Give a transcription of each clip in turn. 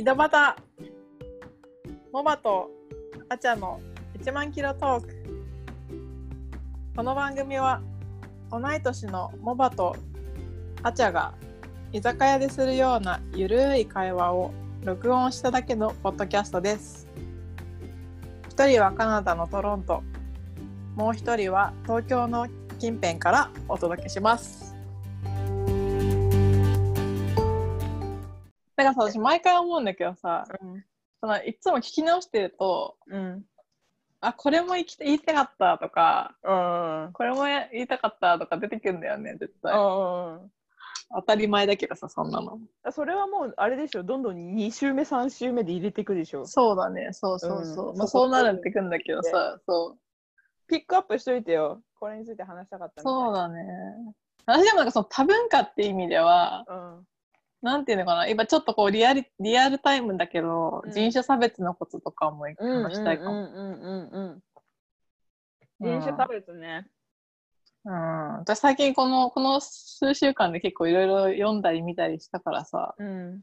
井戸端。モバとアチャの1万キロトーク。この番組は同い年のモバとアチャが居酒屋でするようなゆるい会話を録音しただけのポッドキャストです。一人はカナダのトロント。もう一人は東京の近辺からお届けします。なんかさ 私毎回思うんだけどさうん。そのいつも聞き直してるとうん。あこれも言いたかったとかうん。これも言いたかったとか出てくるんだよね絶対。うん当たり前だけどさそんなの。それはもうあれでしょ。どんどん2週目3週目で入れていくでしょ。そうだね。そうそうそう、まあうんそこそうなるってくんだけどさそう。ピックアップしといてよ。これについて話したかったそうだね。私でもなんかその多文化って意味ではうんなんていうのかな？今ちょっとこうリアリリアルタイムだけど、うん。人種差別のこととかも話したいかも、人種差別ね。うん、私最近このこの数週間で結構いろいろ読んだり見たりしたからさうん。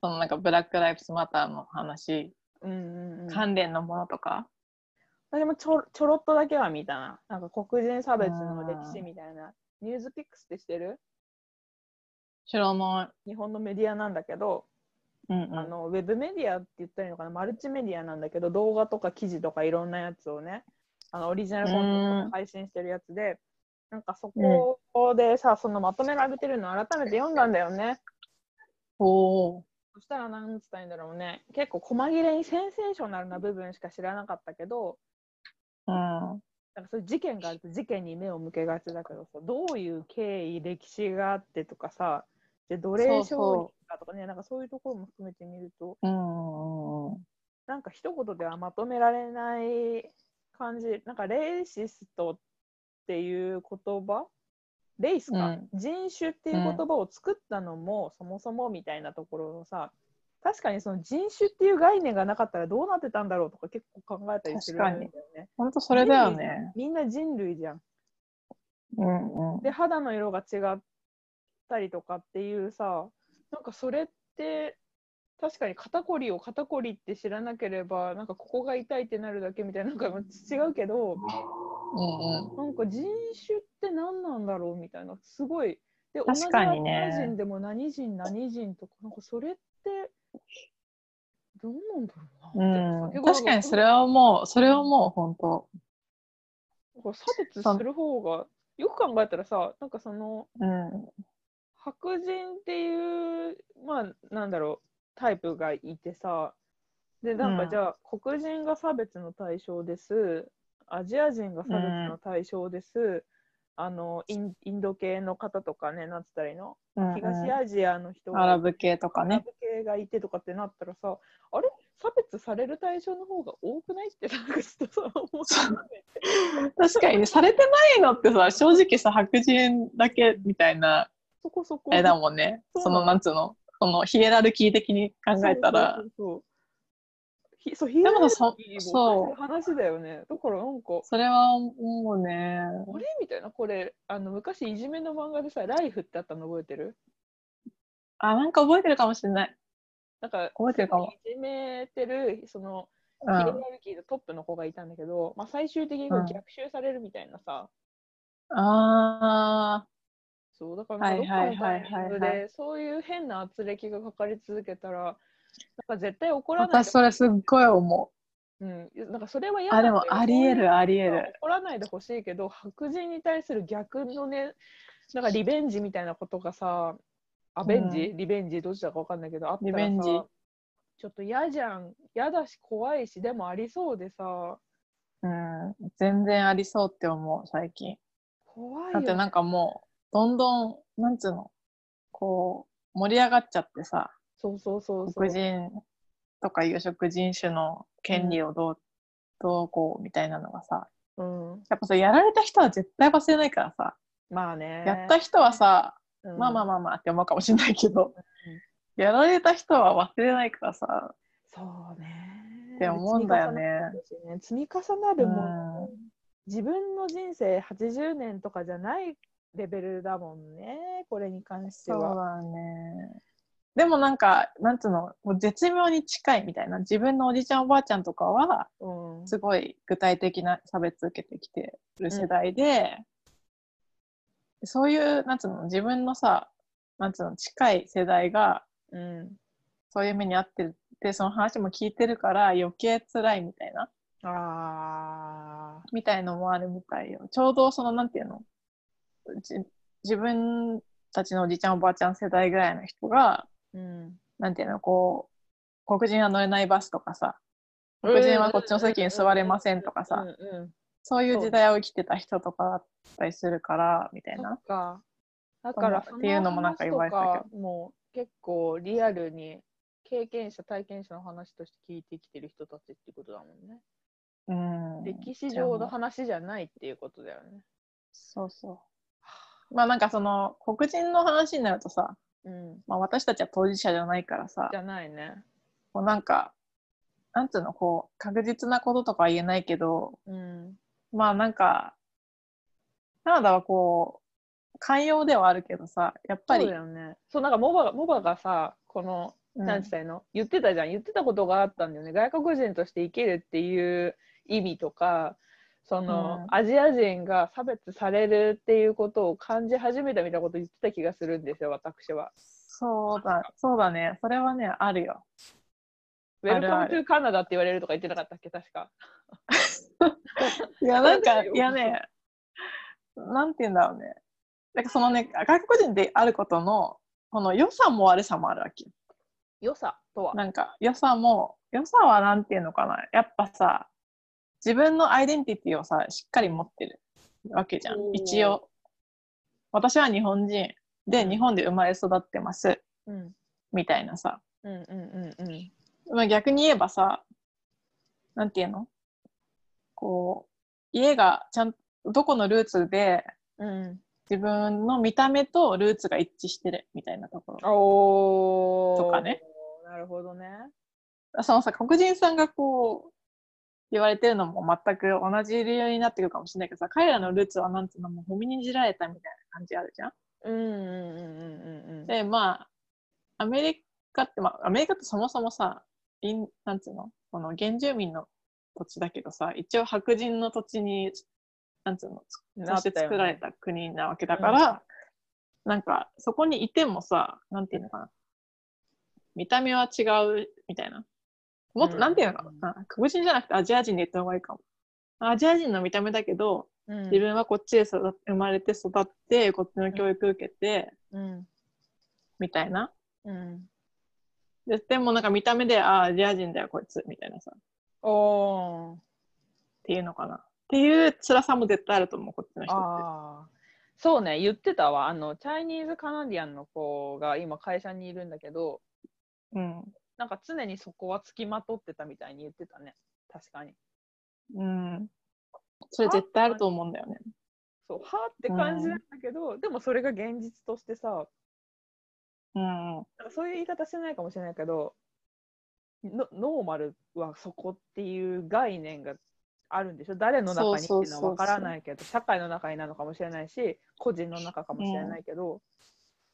そのなんかブラック・ライブズ・マターの話、うんうんうん。関連のものとか、私もちょちょろっとだけは見たな。なんか黒人差別の歴史みたいな。ニュースピックスって知ってる？知らな日本のメディアなんだけどい、うんうん、あのウェブメディアって言ったらいいのかな？マルチメディアなんだけど動画とか記事とかいろんなやつをねあのオリジナルコンテンツとか配信してるやつでなんかそこでさ、そのまとめられてるの改めて読んだんだよね。おー。そしたらなんつったらいいんだろうね。結構細切れにセンセーショナルな部分しか知らなかったけどうん。なんかそういう事件があると事件に目を向けがちだけどさどういう経緯歴史があってとかさで奴隷商そ品かとかねなんかそういうところも含めてみるとうんうんうん。なんか一言ではまとめられない感じ。なんかレイシストっていう言葉？レイスか、うん。人種っていう言葉を作ったのも、そもそもみたいなところのさ確かにその人種っていう概念がなかったらどうなってたんだろうとか結構考えたりするんだよね。ほんとそれだよね。みんな人類じゃん。うんうん。で肌の色が違ったりとかっていうさなんかそれって確かに肩こりを肩こりって知らなければなんかここが痛いってなるだけみたいななんか 違うけどうんうん。なんか人種って何なんだろうみたいなすごい。で同じアジア人でも何人何人とかなんかそれってどうなんだろうなうん、確かにそれは思う、それは思う、本当。差別する方がよく考えたらさなんかそのうん、白人っていうまあなんだろうタイプがいてさ。でなん。うんかじゃあ、黒人が差別の対象です。アジア人が差別の対象です、あのインインド系の方とかねなんつったらいいの、うんうん。東アジアの人がアラブ系とかね。アラブ系がいてとかってなったらさあれ？差別される対象の方が多くない？ってなんかちょっとさ思って。確かにね、されてないのってさ、正直さ、白人だけみたいな、そこそこ。あれだもんね。そのなんつうの、そのヒエラルキー的に考えたら。そ、うそうヒエでラルキーもそう話だよね。だからなんか。それは思うね。あれみたいな？これあの昔いじめの漫画でさ「ライフ」ってあったの覚えてる？あ、なんか覚えてるかもしれない。なんか覚えてるかも。いじめてるそのうヒエラん。ルキーのトップの子がいたんだけど、まあ、最終的にうん。逆襲されるみたいなさ、あそうだからなんかどっかのはいはいタイミングでそういう変な圧力がかかり続けたらなんか絶対怒あ、らない私それすっごい思う。ん、なんかそれは嫌う。あ、でもありえる、ありえる。怒らないでほしいけど白人に対する逆のねなんかリベンジみたいなことがさアベンジ、リベンジ？どっちだか分かんないけどあったらさリベンジ？ちょっと嫌じゃん。嫌だし怖いしでもありそうでさ。うん、全然ありそうって思う、最近。怖いよだってなんかもう、どんどん、なんつうの、こう、盛り上がっちゃってさ、そうそうそうそう。黒人とか有色人種の権利をどう、どうこうみたいなのがさ、うん、やっぱさ、やられた人は絶対忘れないからさ、まあね。やった人はさ、うん。まあまあまあまあって思うかもしれないけど、やられた人は忘れないからさ、そうね。って思うんだよね。積み重なるもん、うん。自分の人生80年とかじゃないレベルだもんねこれに関してそうはだね。でもなんか、なんつうの、もう絶妙に近いみたいな。自分のおじちゃんおばあちゃんとかは、うん。すごい具体的な差別受けてきてる世代で、そういう、なんつうの、自分のさ、なんつうの、近い世代が、うん。そういう目に遭ってる。って、その話も聞いてるから余計辛いみたいな、あみたいのもあるみたいよ。ちょうどその、なんていうの、じ自分たちのおじちゃんおばあちゃん世代ぐらいの人が、ーうんなんていうの、こう、黒人は乗れないバスとかさ、黒人はこっちの席に座れませんとかさ、うんうんそういう時代を生きてた人とかだったりするから、みたいそなっ。かだからっていうのもなんか言われてたけどもう結構リアルに経験者体験者の話として聞いてきてる人たちってことだもんね、うん。歴史上の話じゃないっていうことだよねそうそう。まあなんかその黒人の話になるとさ、うん。まあ、私たちは当事者じゃないからさじ、ゃないね。こうなんか、なんつうの、こう、確実なこととかは言えないけど、うん。まあなんか、カナダはこう、寛容ではあるけどさ、やっぱり、そうだよね。そうなんかモバモバがさこのうん。なんつったらいいの？言ってたじゃん。言ってたことがあったんだよね。外国人として生きるっていう意味とかその、うんアジア人が差別されるっていうことを感じ始めたみたいなこと言ってた気がするんですよ私は。そうだ、そうだね。それはね、あるよ。 Welcome to Canada って言われるとか言ってなかったっけ確か。いや、なんか、いやね、なんて言うんだろうね。なんかそのね、外国人であることの、この良さも悪さもあるわけよ。良さとは？なんか、良さも、良さはなんていうのかな。やっぱさ、自分のアイデンティティをさ、しっかり持ってるわけじゃんおー。一応。私は日本人で、うん日本で生まれ育ってます。うんみたいなさ。うんうんうんうん。まあ、逆に言えばさ、なんていうの？こう、家がちゃんどこのルーツでうん、自分の見た目とルーツが一致してるみたいなところ。とかね。なるほどね。そのさ、黒人さんがこう、言われてるのも全く同じ理由になってくるかもしれないけどさ、彼らのルーツはなんつうのもう踏みにじられたみたいな感じあるじゃん。うんうんうんうんうんうん。で、まあ、アメリカって、まあ、アメリカってそもそもさ、インなんつうのこの原住民の土地だけどさ、一応白人の土地に、なんつうの、そして作られた国なわけだから、なんか、そこにいてもさ、なんていうのかな。見た目は違うみたいな。もっと、うんなんていうの？かな。黒人じゃなくてアジア人で言った方がいいかも。アジア人の見た目だけど、うん自分はこっちで育っ生まれて育って、こっちの教育受けて、うんみたいな。うん。ででもなんか見た目で、ああ、アジア人だよ、こいつ、みたいなさ。っおー。ていうのかな。っていう辛さも絶対あると思う、こっちの人って。そうね、言ってたわ。あの、チャイニーズカナディアンの子が今会社にいるんだけど、うん。なんか常にそこはつきまとってたみたいに言ってたね。確かに。うん。それ絶対あると思うんだよね。そう、はあって感じなんだけど、でもそれが現実としてさ、うん。そういう言い方してないかもしれないけど、のノーマルはそこっていう概念があるんでしょ？誰の中にっていうのは分からないけど、社会の中になのかもしれないし、個人の中かもしれないけど、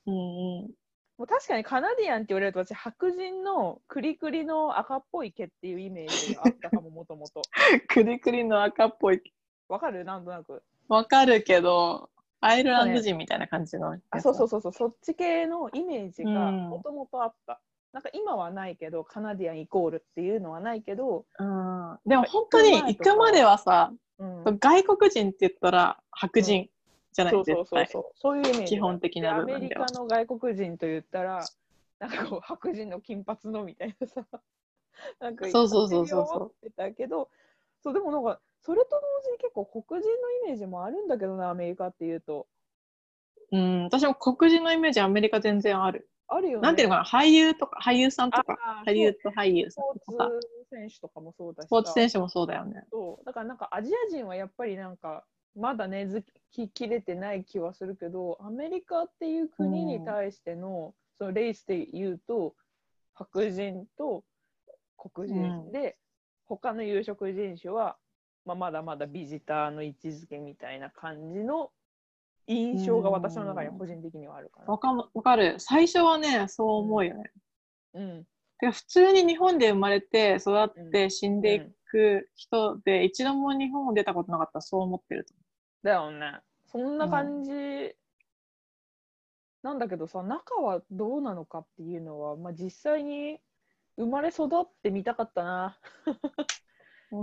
うんうん。もう確かにカナディアンって言われると私白人のクリクリの赤っぽい毛っていうイメージがあったかももともと。クリクリの赤っぽい。わかる？なんとなく。わかるけど、アイルランド人みたいな感じのやつ。あそうそうそうそう。そっち系のイメージがうん。もともとあった、なんか今はないけどカナディアンイコールっていうのはないけど、うん。でも本当に行くまではさ、うん、外国人って言ったら白人じゃない、そうそう。そうそうそういうイメージが基本的な部分アメリカの外国人と言ったらなんかこう白人の金髪のみたいなさ なんかそうそうそうそうそう思ってたけどそうでもなんかそれと同時に結構黒人のイメージもあるんだけどなアメリカっていうとうん。私も黒人のイメージアメリカ全然ある。あるよねなんていうのかな、俳優とか、俳優さんとか、あーハリウッド俳優スさポんとかさ、ーツ選手とかもそうだしスポーツ選手手もそうだよね。そうだからなんかアジア人はやっぱりなんかまだ根付ききれてない気はするけどアメリカっていう国に対しての,、そのレースで言うと白人と黒人で、他の有色人種は、まあ、まだまだビジターの位置づけみたいな感じの印象が私の中には個人的にはあるかな。わかわかる。最初はね、そう思うよね。うん。てか普通に日本で生まれて育って死んでいく人で、一度も日本を出たことなかったらそう思ってるとだよね。そんな感じ、なんだけどさ、中はどうなのかっていうのは、まあ、実際に生まれ育ってみたかったな。どう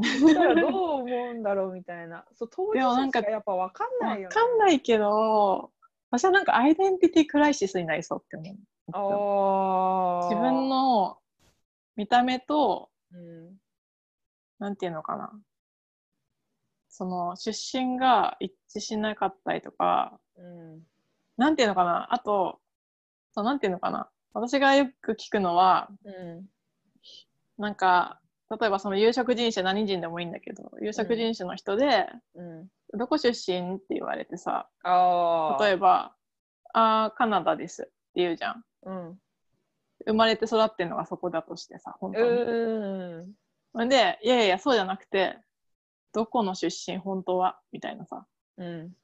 思うんだろうみたいな。そう当事でもなんか者しかやっぱ分かんなわいよね。かんないけど、私はなんかアイデンティティクライシスになりそうって思う。自分、の見た目と、うん、なんていうのかな。その出身が一致しなかったりとか、うん、なんていうのかな？あと、そうなんていうのかな？私がよく聞くのは、うん、なんか、例えばその有色人種何人でもいいんだけど、有色人種の人で、うん。どこ出身って言われてさ。例えば、あーカナダですって言うじゃん。うん。生まれて育ってるのがそこだとしてさ、本当に。んで、いやいや、そうじゃなくて、どこの出身、本当は？みたいなさ。うん。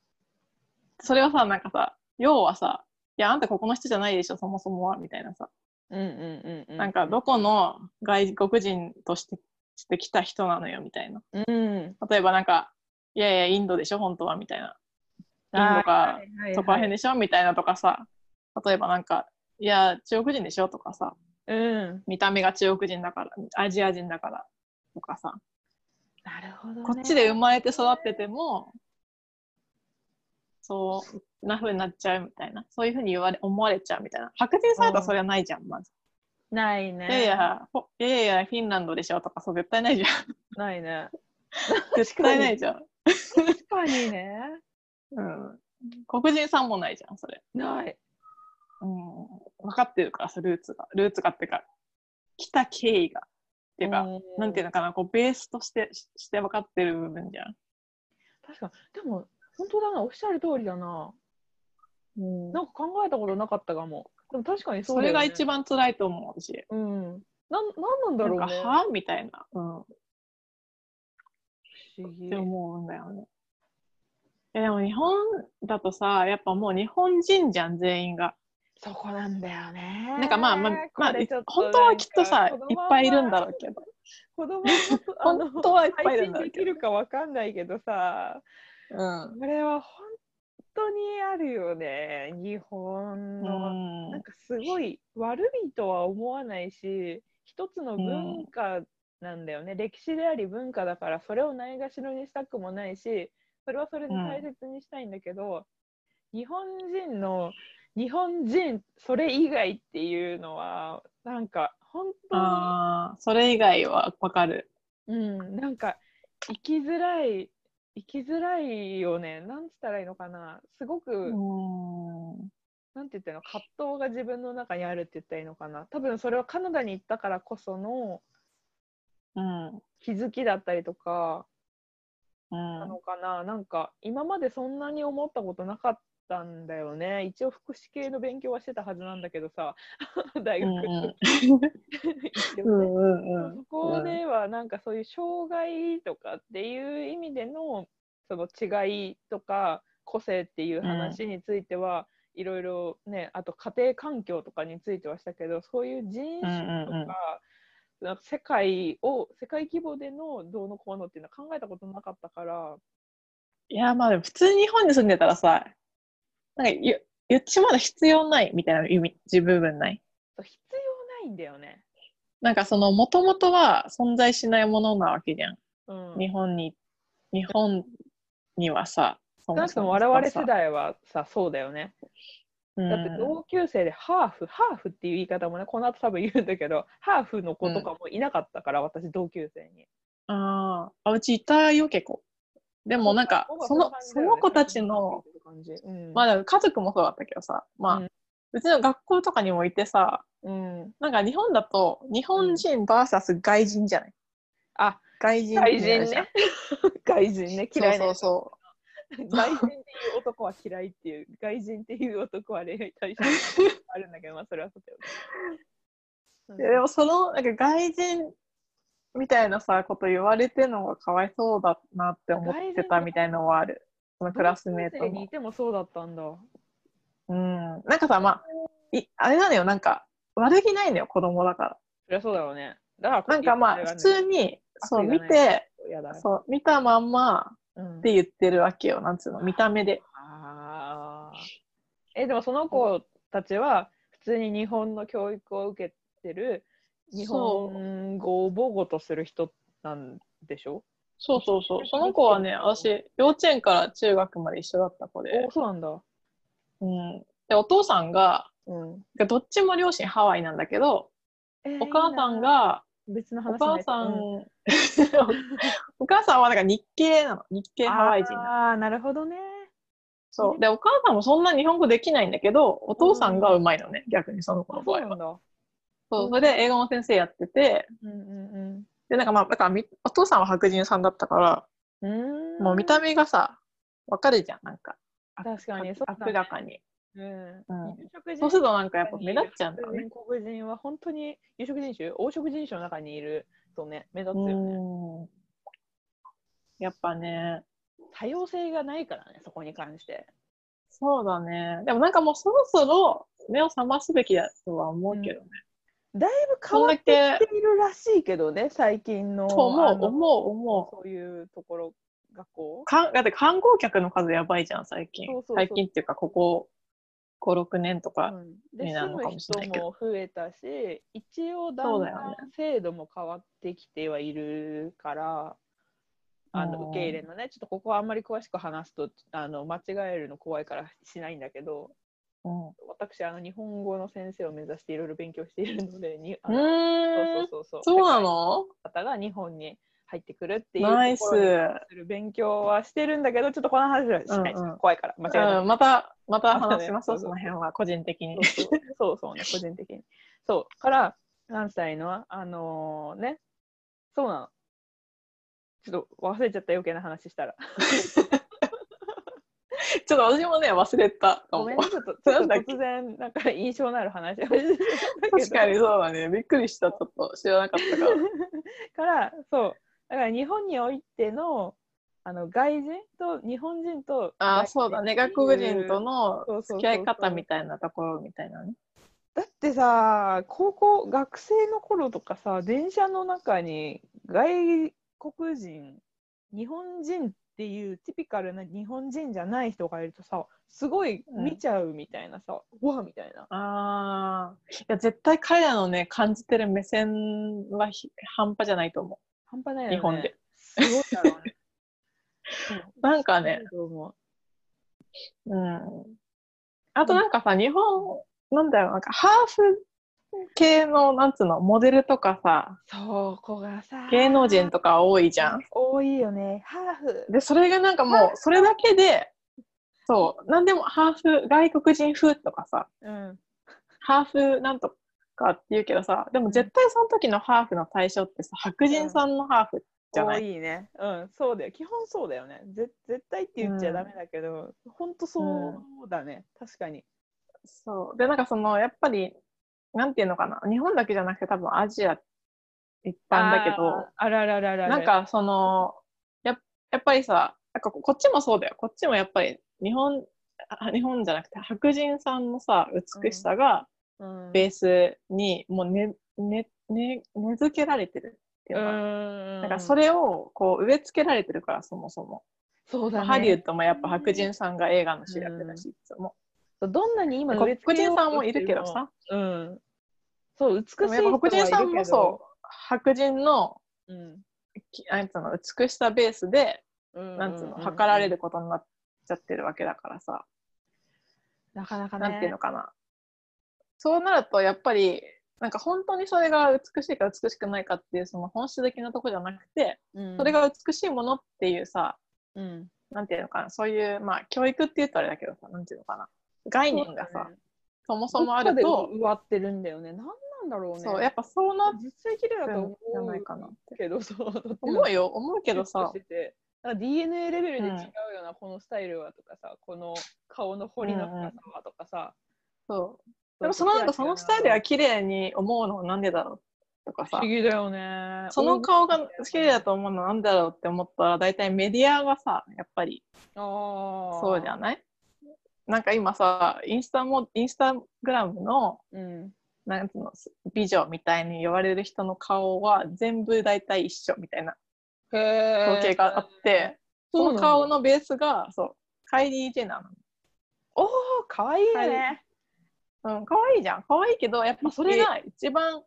それはさ、なんかさ、要はさ、いや、あんたここの人じゃないでしょ、そもそもは、みたいなさ。うんうんうん。なんか、どこの外国人としてしてきた人なのよ、みたいな。うん。例えばなんか、いやいや、インドでしょ、本当は、みたいな。インドか、そこら辺でしょ、みたいなとかさ。例えばなんか、いや、中国人でしょ、とかさ。うん。見た目が中国人だから、アジア人だから、とかさ。なるほど、ね。こっちで生まれて育ってても、そうな風になっちゃうみたいな。そういう風に言われ、思われちゃうみたいな。白人されたらそれはないじゃん、まず。ないね。いやいや、ほいやいや、フィンランドでしょとか、そう絶対ないじゃん。ないね。絶対ないじゃん。確かにね。うん。黒人さんもないじゃん、それ。ない。うん。分かってるからさ、ルーツが。ルーツがってか、来た経緯が。っていうか、なんていうのかな、こう、ベースとして、しして分かってる部分じゃん。確かに。でも、本当だな、おっしゃる通りだな。うんなんか考えたことなかったかも。でも確かにそうね。れが一番辛いと思う、私。うん。なん、なんなんだろうね。なんか、は？みたいな。うん。っ不思議て。思うんだよね。え、でも日本だとさ、やっぱもう日本人じゃん、全員が。そこなんだよね。なんかまあまあ、まあ本当はきっとさ、いっぱいいるんだろうけど。子供 本当はいっぱいいるんだろうけど。きるかわかんないけどさ、うん。これは本当にあるよね。日本うの、んなんかすごい悪いとは思わないし、一つの文化なんだよね。歴史であり文化だから、それをないがしろにしたくもないし、それはそれで大切にしたいんだけど、日本人の日本人それ以外っていうのはなんか本当にそれ以外はわかる。うん、なんか生きづらい生きづらいよねなんつったらいいのかなすごく、うん。なんて言ったの？葛藤が自分の中にあるって言ったらいいのかな多分それはカナダに行ったからこそのうん。気づきだったりとかうんなのかな、なんか今までそんなに思ったことなかったんだよね。一応福祉系の勉強はしてたはずなんだけどさ。大学。うそこではなんかそういう障害とかっていう意味でのその違いとか個性っていう話については、いろいろねあと家庭環境とかについてはしたけどそういう人種とか,、か世界を世界規模でのどうのこうのっていうのは考えたことなかったから。いや、まあ普通に日本に住んでたらさ、なんか言言っちまだ必要ないみたいな意味、自分分ない？必要ないんだよね。なんかその、もともとは存在しないものなわけじゃん。うん、日本に、日本にはさ、そ少なくとも我々世代はさそうだよね。だって同級生でハーフ、ハーフっていう言い方もね、この後多分言うんだけど、ハーフの子とかもいなかったから、私同級生に。あーあ、うちいたよ、結構。でもなんか、その、その子たちの、、うん、まあ家族もそうだったけどさ、まあ、うん。うちの学校とかにもいてさ、うん、なんか日本だと、日本人 VS 外人じゃない、あ、外人外人ね。外人ね、嫌いなそうそう。そ外人っていう男は嫌いっていう、外人っていう男は恋愛対象あるんだけど、まあそれはそうだよう。ね。いやでもその、なん。か外人みたいなさ、こと言われてるのがかわいそうだなって思ってたみたいのはある。そのクラスメートにい。てもそうだったんだ。うん。なんかさ、まあ、いあれなのよ、なんか、悪気ないのよ、子供だかそりゃそうだろうね。だからら。なんかまあ、普通に、そう、見て。そう、見たまんまうんって言ってるわけよ、なんつうの、見た目で。あーえでもその子たちは普通に日本の教育を受けてる日本語を母語とする人なんでしょ？そうそうそう。その子はね、私、幼稚園から中学まで一緒だった子でお、そうなんだ。うん。で、お父さんが、うん、どっちも両親ハワイなんだけど、お母さんが、別のお話母さん、うん お母さんはなんか日系なの。日系ハワイ人。ああなるほどね。そう。で、お母さんもそんな日本語できないんだけど、お父さんがうまいのね、逆にその子あの場合は。そう。それで英語の先生やってて、うんうんで、なんかまあ、だからみお父さんは白人さんだったから、うん。もう見た目がさ、わかるじゃん、なんか。確かに明らかに。うんそうするとなんかやっぱ目立っちゃうんだよね。黒人は本当に有色人種？黄色人種の中にいるとね目立つうよね。ん。やっぱね、多様性がないからねそこに関して。そうだね。でもなんかもうそろそろ目を覚ますべきだとは思うけどね。だいぶ変わってけきているらしいけどね最近のと思う、あの思う、思う。そういうところ学校。かだって観光客の数やばいじゃん、最近。そうそうそう最近っていうか、ここ5、6年とか。になるのかもしれないけど住む人も増えたし一応だんだん制度も変わってきてはいるから。あうんの受け入れのねちょっとここはあんまり詳しく話すとあの間違えるの怖いからしないんだけどうん。う私あの日本語の先生を目指していろいろ勉強しているのでにあーのん。そうそうそうそうな世界の方が日本に入ってくるっていうナイス勉強はしてるんだけどちょっとこの話はしないうんうん怖いから間違えないうん、また、また話しますそうそうその辺は、個人的に。そうそうそうそうね、個人的に。そう、から、何歳のは、あのーね、そうなの。ちょっと忘れちゃった余計な話したら。ちょっと私もね、忘れたかもごめん。ね、ちょっと突然、なんか印象のある話確かにそうだね。びっくりした。ちょっと知らなかったから。から、そう、だから日本においての、あの外人と日本人とああ、そうだね。外国人とのの付き合い方みたいなところみたいなね。だってさ高校学生の頃とかさ電車の中に外国人日本人っていうティピカルな日本人じゃない人がいるとさすごい見ちゃうみたいなさ、うわみたいな。ああ。いや、絶対彼らのね、感じてる目線はひ半端じゃないと思半端ないよね。日本で。すごいだろう。なんかね、うん。あとなんかさ、日本、なんだろう、なんかハーフ系の、なんつうの、モデルとかさ、そうこがさ芸能人とか多いじゃん。多いよね。ハーフ。で、それがなんかもう、それだけで、そう、なんでもハーフ、外国人風とかさ、うん。ハーフなんとかって言うけどさ、でも絶対その時のハーフの対象ってさ、白人さんのハーフじゃな多い、いね。うんそうだよ。基本そうだよね。ぜ絶対って言っちゃダメだけど、ほん。とそうだね、確かに。そう。で、なんかその、やっぱり、なんていうのかな、日本だけじゃなくて多分アジア一般だけど、あらららららなんかそのややっぱりさなんかここっちもそうだよ。こっちもやっぱり日本あ日本じゃなくて白人さんのさ美しさがうん。ベースにもうねねね根付けられてるっていうのかな,、うん。なんかそれをこう植え付けられてるからそもそも、そうだね。ハリウッドもやっぱ白人さんが映画の主役だし、いつも。どんなに今黒人さんもいるけどさ。うんそう美しい黒人さんもそう。白人のう、うん。きなんつうの美しさベースでうんなんつうの、測られることになっちゃってるわけだからさ、なかなかね。なんていうのかな。そうなると、やっぱり、なんか本当にそれが美しいか美しくないかっていう、その本質的なとこじゃなくて、うん。それが美しいものっていうさ、うん。なんていうのかな、そういう、まあ、教育って言うとあれだけどさ、なんていうのかな、概念がさ、ねそもそもあるとで、植わってるんだよね。なんなんだろうね。そう、やっぱそうなっ実際綺麗だと思じゃないかなけどそう。思うよ、思うけどさ。なんか DNA レベルで違うような、このスタイルはとかさこの顔の彫りの深さはとかさ、そう。でもそのなんかそのスタイルが綺麗に思うのはなんでだろうとかさ。不思、議だよね。その顔が好きだと思うのなんだろうって思ったら、大体メディアはさ、やっぱりああ。そうじゃない？なんか今さ、インスタも、インスタグラムの、うん。なんの、美女みたいに言われる人の顔は全部大体一緒みたいな。統計があって、その顔のベースが、そう、カイリー・ジェナーなおお、かわいいね。の。うん、可愛いじゃん。可愛いけど、やっぱそれが一番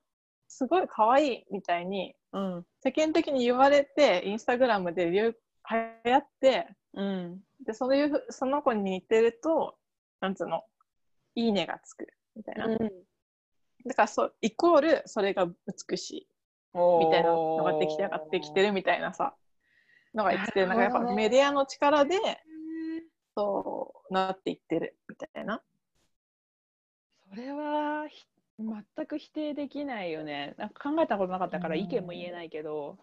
すごい可愛いみたいにうん。世間的に言われて、インスタグラムで流流行って、うん。で、そういうふ、その子に似てると、なんつうの、いいねがつくみたいな。だからそう、イコールそれが美しいみたいなのができ上がってきてるみたいなさ、のが言ってて、なんかやっぱメディアの力で、そうなっていってるみたいな。それはひ全く否定できないよね。なんか考えたことなかったからうん意見も言えないけど。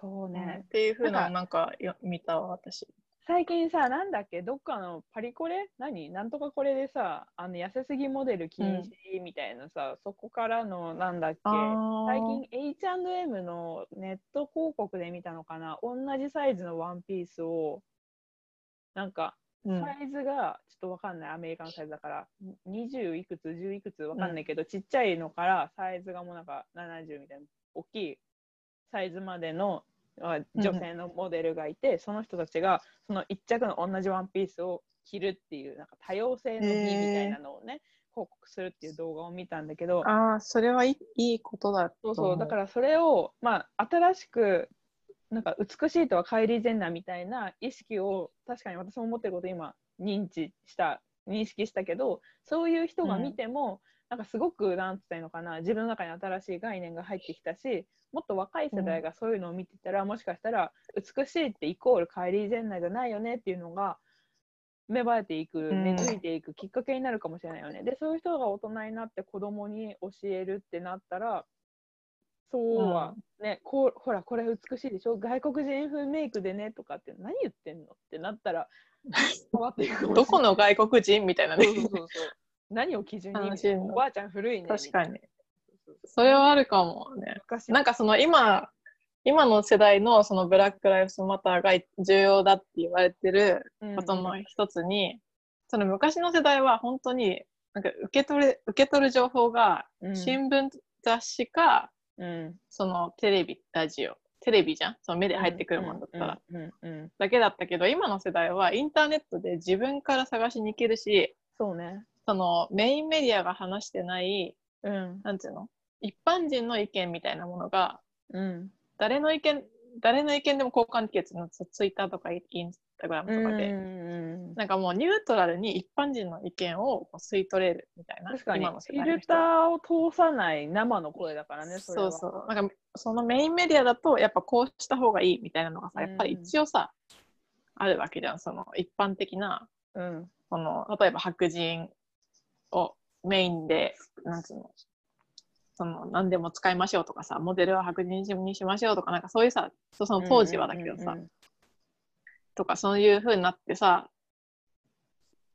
そうねね。っていうふうななんなんかよ見たわ、私。最近さ、なんだっけ、どっかのパリコレ？何？なんとかこれでさ、あの痩せすぎモデル禁止みたいなさ、そこからのなんだっけ、最近 H&M のネット広告で見たのかな、同じサイズのワンピースを、なんかうん。サイズがちょっとわかんない、アメリカのサイズだから、20いくつ、10いくつ？わかんないけど、ちっちゃいのからサイズがもうなんか70みたいな、大きいサイズまでのあ女性のモデルがいて、その人たちがその一着の同じワンピースを着るっていう、なんか多様性の美みたいなのをね、報告するっていう動画を見たんだけど、ああ、それはいいことだそうそう、だからそれを、まあ、新しく、なんか美しいとはカイリー・ジェンナーみたいな意識を、確かに私も持ってること今、認知した、認識したけど、そういう人が見ても、なんかすごく、なんつったらいいのかな、自分の中に新しい概念が入ってきたし、もっと若い世代がそういうのを見てたら、もしかしたら、美しいってイコールカイリー・ジェンナーじゃないよねっていうのが、芽生えていく、ん根付いていくきっかけになるかもしれないよね。で、そういう人が大人になって子供に教えるってなったら、そうは、ね、こう、ほら、これ美しいでしょ？外国人風メイクでねとかって何言ってんの？ってなったら、どこの外国人みたいなね。そうそうそう。何を基準に？おばあちゃん古いね。確かに。それはあるかもね。昔。なんかその今、今の世代のそのブラック・ライフスマターが重要だって言われてることの一つに、その昔の世代は本当になんか受け取る受け取る情報がうん。新聞雑誌か、うん、そのテレビラジオテレビじゃん？その目で入ってくるもんだったら、うんうんうんうん。だけだったけど今の世代はインターネットで自分から探しに行けるしそうね。そのメインメディアが話してないうん。なんていうの？一般人の意見みたいなものがうん。誰の意見誰の意見でも交換できるのツイッターとかインスタグラムとかで、うんなんかもうニュートラルに一般人の意見を吸い取れるみたいな確かに。今の世フィルターを通さない生の声だからね、そそうそう。なんかそのメインメディアだとやっぱこうした方がいいみたいなのがさやっぱり一応さ、あるわけじゃん。その一般的なうん。その例えば白人をメインでなんつうのその何でも使いましょうとかさモデルは白人にしましょうとかなんかそういうさその当時はだけどさ、うんうんうんとかそういう風になってさ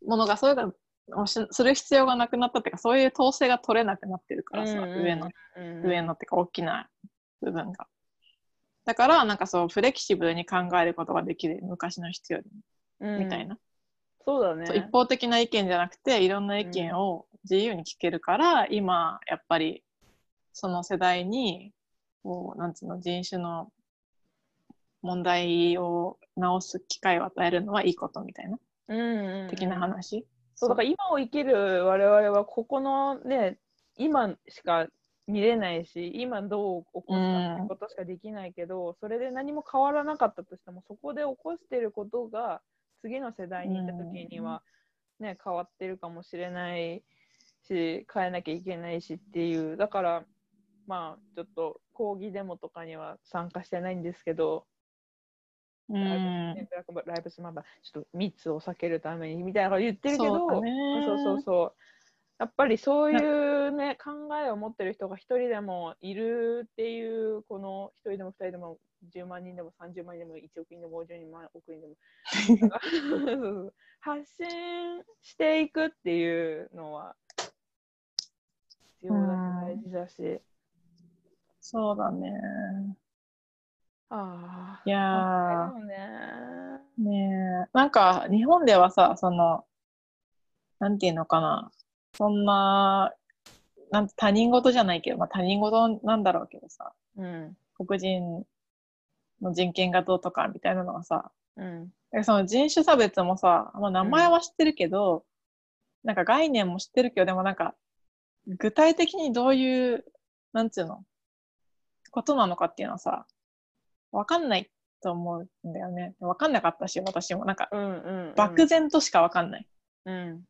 ものがそういうのをしする必要がなくなったっていうかそういう統制が取れなくなってるからさ、うんうん上のうん。上のっていうか大きな部分が。だからなんかそうフレキシブルに考えることができる昔の人よりもうん。みたいな、そうだね。一方的な意見じゃなくていろんな意見を自由に聞けるから、今やっぱりその世代にこうなんつうの人種の問題を直す機会を与えるのはいいことみたいなうんうんうん的な話。そうだから今を生きる我々はここのね今しか見れないし今どう起こすかってことしかできないけど、それで何も変わらなかったとしてもそこで起こしてることが次の世代に行った時には、ね変わってるかもしれないし変えなきゃいけないしっていう。だからまあちょっと抗議デモとかには参加してないんですけど、うライブスマバーちょっと密を避けるためにみたいなこと言ってるけどそうだね。そうそうそうやっぱりそういうね考えを持ってる人が一人でもいるっていうこの一人でも二人でも10万人でも30万人でも1億人でも50万億人でも発信していくっていうのは必要だし大事だし、そうだね。あいやね。ねえ。なんか、日本ではさ、その、なんていうのかな。そんな、なんて他人事じゃないけど、まあ他人事なんだろうけどさ、うん。黒人の人権がどうとかみたいなのはさ、うん。でその人種差別もさ、まあ、名前は知ってるけど、なんか概念も知ってるけど、でもなんか、具体的にどういう、なんつうの、ことなのかっていうのはさ、わかんないと思うんだよね。わかんなかったし、私も。なんか、うん。うん。漠然としかわかんない。うん。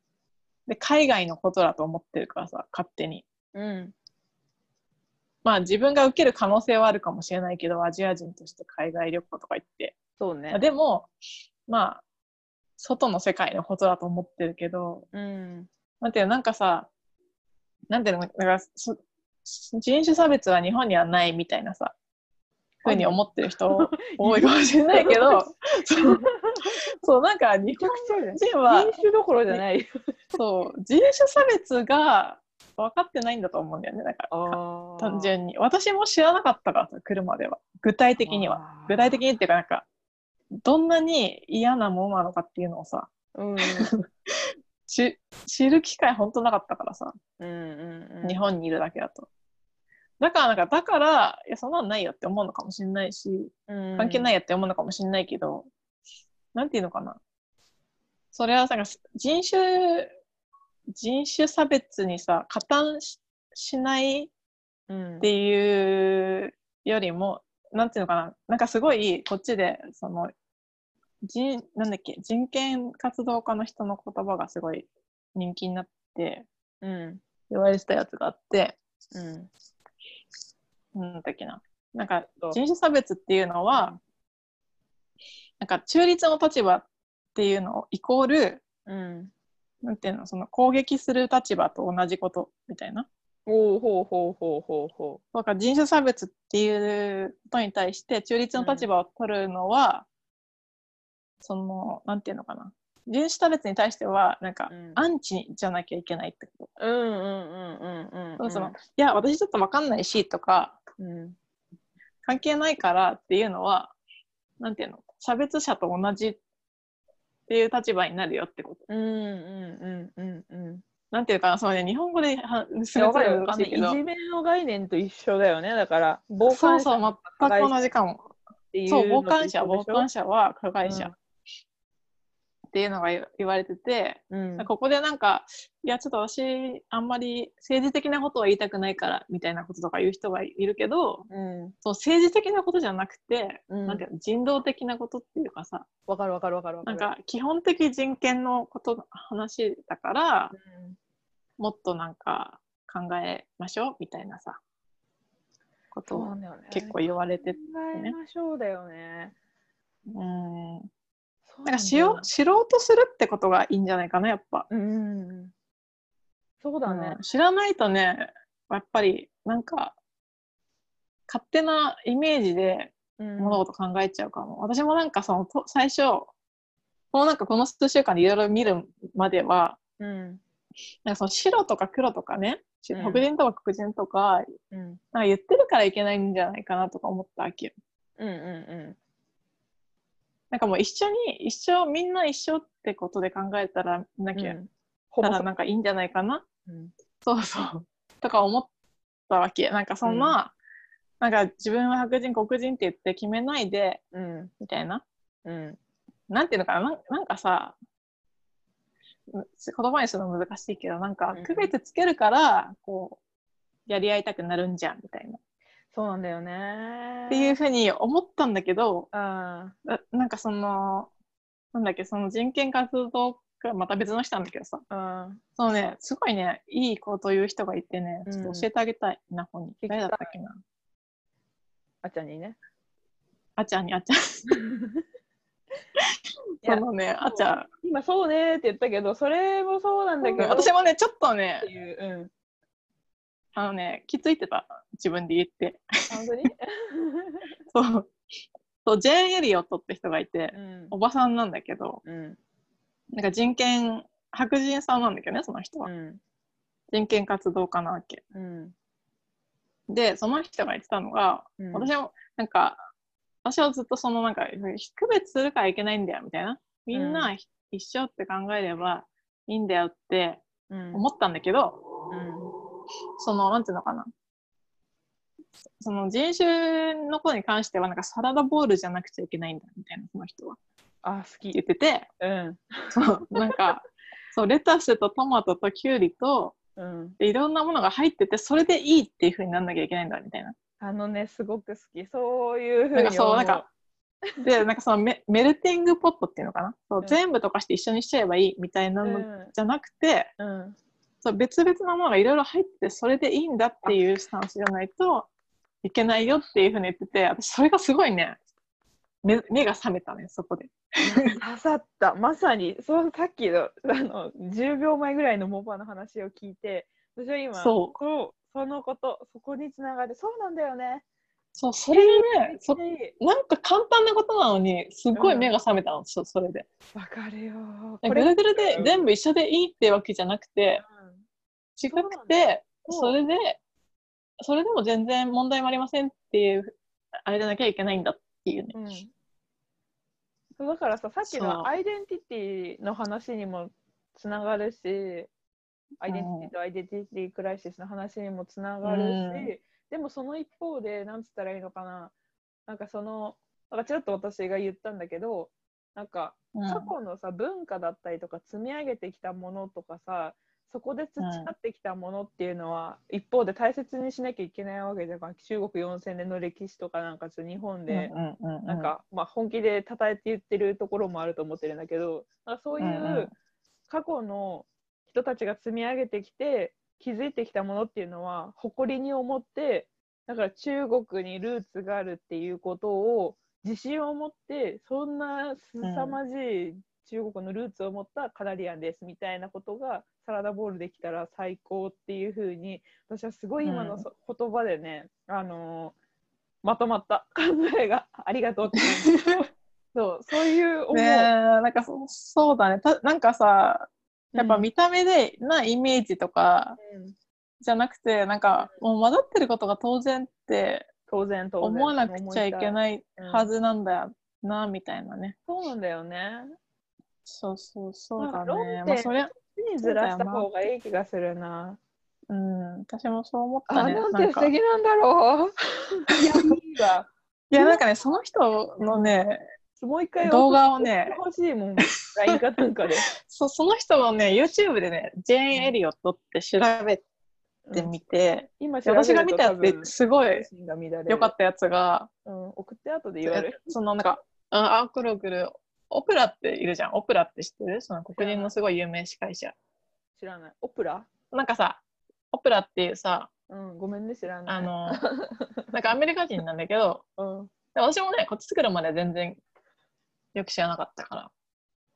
で、海外のことだと思ってるからさ、勝手に。うん。まあ自分が受ける可能性はあるかもしれないけど、アジア人として海外旅行とか行って。そうね。でも、まあ、外の世界のことだと思ってるけど、うん。なんていうの、なんかさ、なんていうの、なんかそ人種差別は日本にはないみたいなさ、ふうに思ってる人多いかもしれないけど、そう、なんか日本人は人、種どころじゃない。そう、人種差別が分かってないんだと思うんだよね、なんかあ単純に。私も知らなかったからさ、車では。具体的には。は具体的にっていうか、なんか、どんなに嫌なものなのかっていうのをさ、うん。知知る機会本当なかったからさ、うんうんうん。日本にいるだけだと。だから、なんか、だから、いや、そんなのないよって思うのかもしれないし、うん関係ないよって思うのかもしれないけど、なんていうのかな。それはさ、人種、人種差別にさ、加担ししないうんっていうよりも、なんていうのかな、なんかすごいこっちで、その、人、なんだっけ、人権活動家の人の言葉がすごい人気になってうん。言われてたやつがあって、うん。なんだっけな。なんか人種差別っていうのは、なんか中立の立場っていうのをイコール、うん。なんていうの、その攻撃する立場と同じことみたいな。ほうほうほうほうほうほだから人種差別っていうことに対して中立の立場を取るのは、その、なんていうのかな。人種差別に対しては、なんか、うんアンチじゃなきゃいけないってこう。うんうんうんうんうん。と。そのいや、私ちょっとわかんないしとか、うん。関係ないからっていうのは、なんていうの、差別者と同じっていう立場になるよってこと。うんうんうんうんうん。なんていうかな、そうね、日本語ではすいやわかごいるよあのい難しいけどじ、めの概念と一緒だよね。だから、傍観そうそう、者全く同じかも。そう、傍観者、傍観者は加害者うんっていうのが言言われてて、うんここでなんか、いや、ちょっと私、あんまり政治的なことは言いたくないから、みたいなこととか言う人がいるけど、うん。そう政治的なことじゃなくて、うんなんていうの、人道的なことっていうかさ、わかるわかるわかるわかる。なんか、基本的人権のこと、話だから、うんもっとなんか考えましょう、みたいなさ、ことを。結構言われて、考えましょうだよね。うん、なんかしよ知ろうとするってことがいいんじゃないかな、やっぱ。うん。そうだねうん。知らないとね、やっぱりなんか、勝手なイメージでうん物事考えちゃうかも。私もなんかその、と最初、このなんかこの数週間でいろいろ見るまでは、うん。なんかその白とか黒とかね、しうん黒人とか黒人とか、うん。なんか言ってるからいけないんじゃないかなとか思ったわけよ。うんうんなんかもう一緒に、一緒、みんな一緒ってことで考えたら、なうん。きゃ、うんたらなんかいいんじゃないかな？うんそうそう。とか思ったわけ。なんかそんな、なんか自分は白人、黒人って言って決めないで、うん。みたいな。うん。なんていうのかな、なんなんかさ、う言葉にするの難しいけど、なんかうん区別つけるから、こう、やり合いたくなるんじゃん、みたいな。っそうなんだよね。ていうふうに思ったんだけど、あななんかその、なんだっけ、その人権活動家、また別の人なんだけどさ、あ。そのね、すごいね、いいこと言う人がいてね、うんちょっと教えてあげたいな、ほんに。誰だったっけな。あっちゃんにね。あちゃんにあちゃん。そのね、あちゃん。今そうねって言ったけど、それもそうなんだけど。私もね、ちょっとねって、いう。あのね、気づいてた。自分で言って。うん。本当に？そう。そう、ジェーン・エリオットって人がいて、うんおばさんなんだけど、うん。なんか人権、白人さんなんだけどね、その人は。うん。人権活動家なわけ。うん。で、その人が言ってたのが、うん私もなんか、私はずっとそのなんか、区別するからいけないんだよみたいな。みんな一緒って考えればいいんだよってうん思ったんだけど、うんその、なんていうのかな。その人種のことに関しては、なんかサラダボールじゃなくちゃいけないんだみたいな、その人は。あ、好言っき。てて、うん。そう、なんか、そう、レタスとトマトとキュウリと、うん。でいろんなものが入ってて、それでいいっていう風になんなきゃいけないんだみたいな。あのね、すごく好き。そういうふうになんかそう、思なんか、で、なんかそのメ メルティングポットっていうのかな、そううん全部とかして一緒にしちゃえばいいみたいなのじゃなくて、うん。そう別々なものがいろいろ入ってて、それでいいんだっていうスタンスじゃないといけないよっていうふうに言ってて、私それがすごいね、目目が覚めたね、そこで。刺さった。まさに、そうさっきのあの10秒前ぐらいのモバの話を聞いて、私は今、そうこうそのこと、そこにつながる。そうなんだよね。そう、それでね、そめっちゃいいなんか簡単なことなのに、すっごい目が覚めたの、そそれで。わかるよ。ぐるぐるで全部一緒でいいってわけじゃなくて、うなんだくて、それで、それでも全然問題もありませんっていう、あれじゃなきゃいけないんだっていうね。うん。だからさ、さっきのアイデンティティの話にもつながるし、アイデンティティとアイデンティティクライシスの話にもつながるし、うん。でもその一方で、なんつったらいいのかな、なんかその、なんかちらっと私が言ったんだけど、なんかうん。過去のさ、文化だったりとか積み上げてきたものとかさそこで培ってきたものっていうのは、一方で大切にしなきゃいけないわけだから中国4000年の歴史とかなんか日本で、なんか、まあ、本気で称えて言ってるところもあると思ってるんだけどそういう過去の人たちが積み上げてきて築いてきたものっていうのは誇りに思ってだから中国にルーツがあるっていうことを自信を持ってそんな凄まじい中国のルーツを持ったカナリアンですみたいなことがサラダボールできたら最高っていうふうに私はすごい今のそ言葉でね、あのーまとまった 考えがありがとうって そうそういう思う、ねえなんかそそうだね。たなんかさやっぱ見た目でなイメージとかうん。じゃなくてなんかもう混ざってることが当然って当然当然。思わなくちゃいけいないはずなんだよなみたいなね。そうなんだよねそうそうそうだね。点まあそりゃにずらした方がいい気がするな。うん私もそう思ったね。あなんて素敵なんだろう。いやいいわいやなんかねその人のねもう一回動画をね。欲しいもん LINE かなんかで。そその人のね YouTube でねジェーン・エリオットって調べてみて、今で私が見たやつですごい良かっったやつがた、うん、送って後で言われる。そのなんかああくるくるオプラっているじゃん。オプラって知ってる？その黒人のすごい有名司会者。知らない。オプラ？なんかさオプラっていうさうんごめんね知らない。あの なんかアメリカ人なんだけどうん。で私もねこっち来るまで全然よく知らなかったから。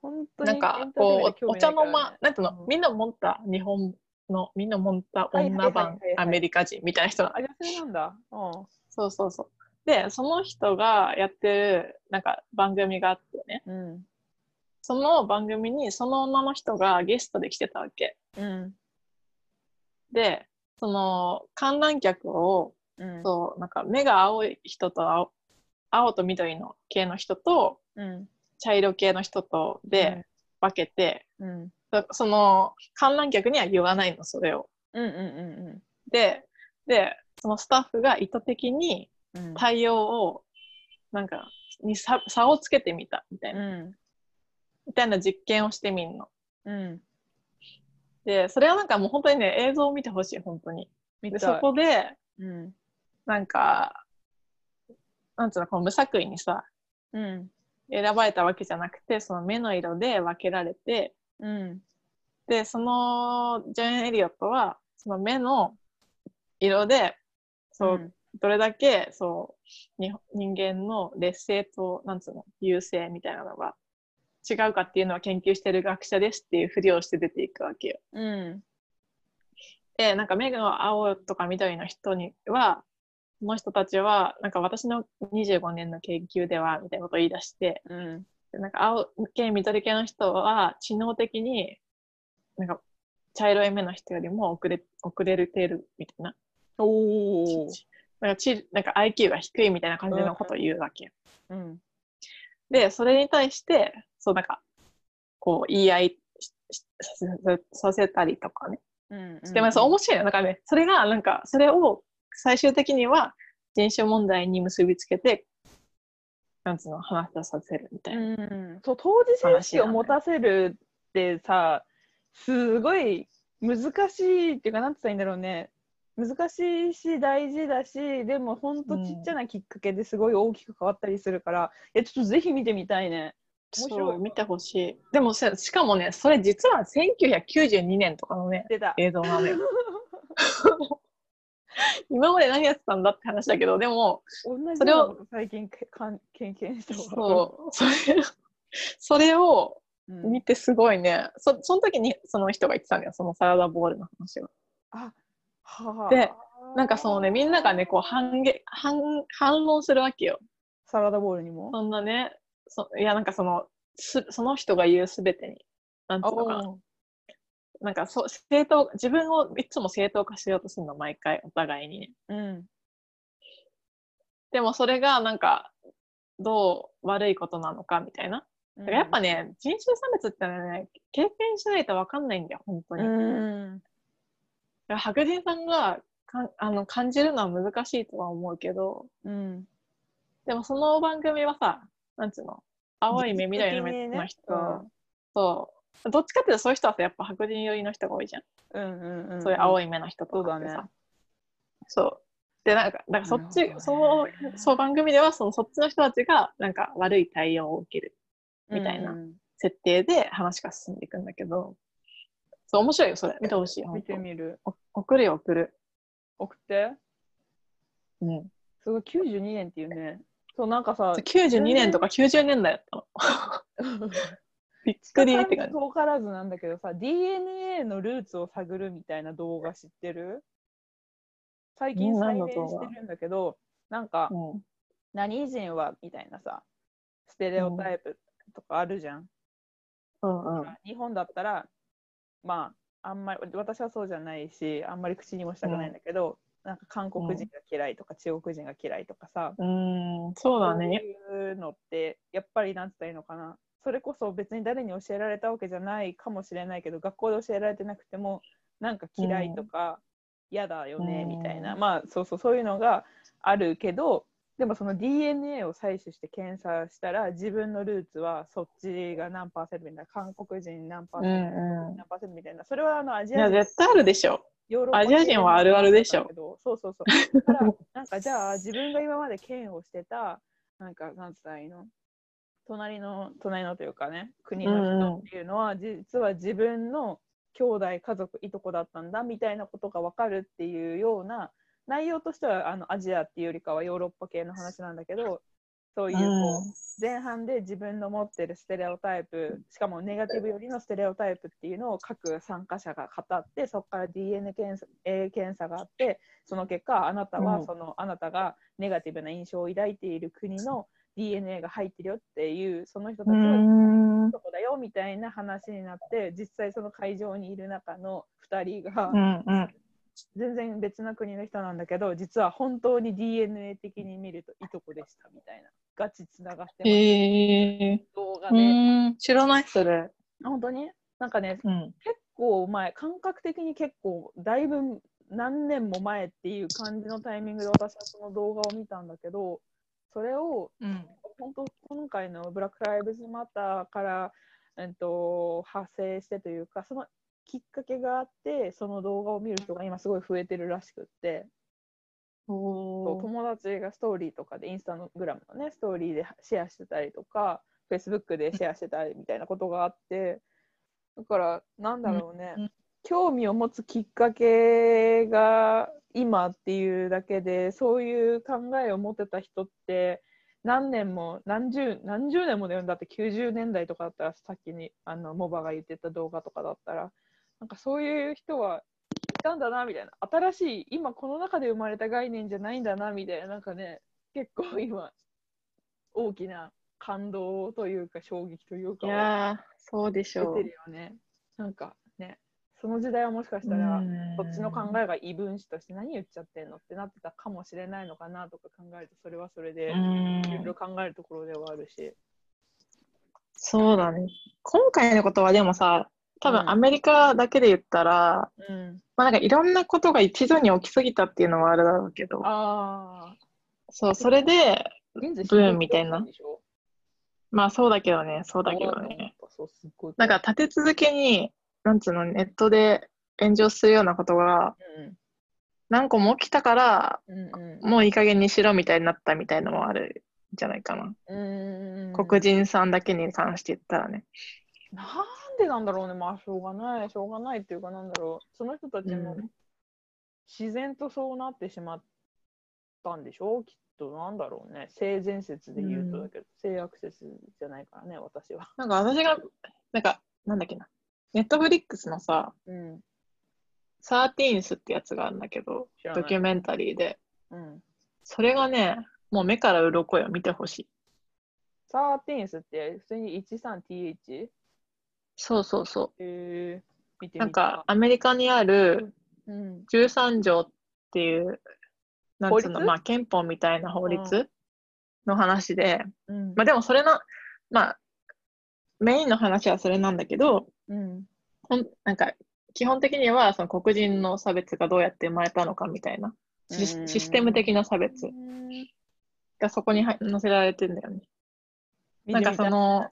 本当になんかこうお茶の間なんていうの、うんみんな持った日本のみんな持った女版アメリカ人みたいな人。あ、女性なんだ。うん。そうそうそうでその人がやってるなんか番組があってねうん。その番組にその女の人がゲストで来てたわけうん。でその観覧客をうん。そうなんか目が青い人と青青と緑の系の人とうん。茶色系の人とで分けて、うん。そその観覧客には言わないのそれを。ででそのスタッフが意図的に。対応をなんかに差差をつけてみたみたいな、うん。みたいな実験をしてみんの。うん。でそれはなんかもう本当にね映像を見てほしい本当に。でそ。こでうん。なんかなんつうのこの無作為にさうん。選ばれたわけじゃなくてその目の色で分けられてうん。でそのジョン・エリオットはその目の色でそう、どれだけそうに人間の劣勢となんつうの優勢みたいなのが違うかっていうのを研究してる学者ですっていうふりをして出ていくわけよ。うん。でなんか目が青とか緑の人にはその人たちはなんか私の25年の研究ではみたいなことを言い出してうん。でなんか青系緑系の人は知能的になんか茶色い目の人よりも遅れ遅れてるみたいなおお。なんかちなんか IQ が低いみたいな感じのことを言うわけよ。うん。で、それに対して、そうなんか、こう言い合いさせたりとかね。うん。でもそう面白いよ。なんかね、それがなんか、それを最終的には人種問題に結びつけて、なんつうの、話させるみたいな。うん、そう当事者意識を持たせるってさ、すごい難しいっていうかなんて言ったらいいんだろうね難しいし大事だしでもほんとちっちゃなきっかけですごい大きく変わったりするから、いやちょっとぜひ見てみたいね。面白いそう、見てほしい。でもさしかもね、それ実は1992年とかのね。映像なのよ。今まで何やってたんだって話だけど、でも、同じそれを最近けかん経験したわそう、それ、それをうん見てすごいね、そその時にその人が言ってたんだよ、そのサラダボールの話はあでなんかそのね、みんながね、こう反撃反反論するわけよ。サラダボールにも？そんなね、そいや、なんかその、すその人が言うすべてに、なんつうのかな。なんかそう正当、自分をいつも正当化しようとするの、毎回、お互いにね。うんでもそれがなんか、どう悪いことなのかみたいな。だからやっぱね、人種差別ってね、経験しないと分かんないんだよ、本当に。うんら白人さんがかんあの感じるのは難しいとは思うけど、うんでもその番組はさ、なんつうの、青い目、緑の目ねの人、うんそう、どっちかっていうとそういう人はさ、やっぱ白人寄りの人が多いじゃん。うんうんうんそういう青いい目の人とかってさ。そうだね。で、なんか、なんかそっち、ね。そう、そう番組では、そのそっちの人たちが、なんか悪い対応を受けるみたいな設定で話が進んでいくんだけど、そう、面白いよ、それ。見てほしい、本見て当みるお送るよ、送る。送ってうん。すごい92年っていうねそうなんかさ92年とか90年代だったの。びっくりって感じ。遠からずなんだけどさ DNA のルーツを探るみたいな動画知ってる？最近うん再何の動画燃してるんだけどなんかうん。何人はみたいなさステレオタイプとかあるじゃん、うんうん。日本だったらまああんまり私はそうじゃないしあんまり口にもしたくないんだけど、なんか韓国人が嫌いとか中国人が嫌いとかさ、うーん、そうだね。いうのってやっぱりなんて言ったらいいのかな。それこそ別に誰に教えられたわけじゃないかもしれないけど学校で教えられてなくてもなんか嫌いとか嫌だよねうんみたいな、まあそうそうそういうのがあるけどでもその DNA を採取して検査したら自分のルーツはそっちが何パーセントみたいな韓国人何パーうセント、んう何パーセントみたいなそれはあのアジん。いや、ア人絶対あるでしょ。ヨーロッパアジア人はあるあるでしょそうそうそう。だから、なんかじゃあ自分が今まで嫌悪してた、なんか、なんつったらいいの？隣の、隣のというかね、国の人っていうのは、実は自分の兄弟、家族、いとこだったんだみたいなことが分かるっていうような、内容としてはあのアジアっていうよりかはヨーロッパ系の話なんだけど、そういうこう、前半で自分の持ってるステレオタイプしかもネガティブよりのステレオタイプっていうのを各参加者が語ってそこから DNA 検査 A 検査があってその結果あなたうんはその、あなたがネガティブな印象を抱いている国の DNA が入ってるよっていうその人たちうはん。そこだよみたいな話になって実際その会場にいる中の2人が。全然別な国の人なんだけど実は本当に DNA 的に見るといとこでしたみたいなガチつながってます、へえ。う動画知らない、それ。本当に？なんかねうん。結構前感覚的に結構だいぶ何年も前っていう感じのタイミングで私はその動画を見たんだけどそれをうん。本当今回のブラック・ライブズ・マターから、えっと、派生してというかそのきっかけがあってその動画を見る人が今すごい増えてるらしくって。おー。友達がストーリーとかでインスタグラムのねストーリーでシェアしてたりとかフェイスブックでシェアしてたりみたいなことがあって。だからなんだろうね、うん興味を持つきっかけが今っていうだけでそういう考えを持ってた人って何年も何十何十年もだよ。だって90年代とかだったらさっきにあのモバが言ってた動画とかだったらなんかそういう人はいたんだなみたいな新しい今この中で生まれた概念じゃないんだなみたいななんかね結構今大きな感動というか衝撃というかいやー、そうでしょう出て。るよねなんかねその時代はもしかしたら、うんこっちの考えが異分子として何言っちゃってんのってなってたかもしれないのかなとか考えるとそれはそれでうんいろいろ考えるところではあるし。そうだね。今回のことはでもさ、多うん。分アメリカだけで言ったら、うん、まあなんかいろんなことが一度に起きすぎたっていうのはあるだろうけど、ああ、そう、それで、ブームみたいな。まあそうだけどね、そうだけどね。なんか立て続けに、なんつうの、ネットで炎上するようなことがうん。何個も起きたから、うんもういい加減にしろみたいになったみたいのもあるんじゃないかな。うんうん黒人さんだけに関して言ったらね。なんでなんだろうね、まあしょうがない、しょうがないっていうかなんだろう、その人たちもうん自然とそうなってしまったんでしょ？う、きっとなんだろうね、性善説で言うとだけど、性悪説じゃないからね、私は。なんか私が、なんか、なんだっけな。ネットフリックスのさ、うん、サーティーンスってやつがあるんだけど、知らないドキュメンタリーで。うん。それがね、もう目から鱗よ、見てほしい。サーティーンスって普通に 13th? そうそうそえー、見てう。なんか、アメリカにあるうん、13条っていう、なんつうの、まあ憲法みたいな法律の話で、うん。まあでもそれの、まあ、メインの話はそれなんだけど、うん。ほんなんか、基本的にはその黒人の差別がどうやって生まれたのかみたいな、システム的な差別うん。がそこに入載せられてんだよね。なんかその、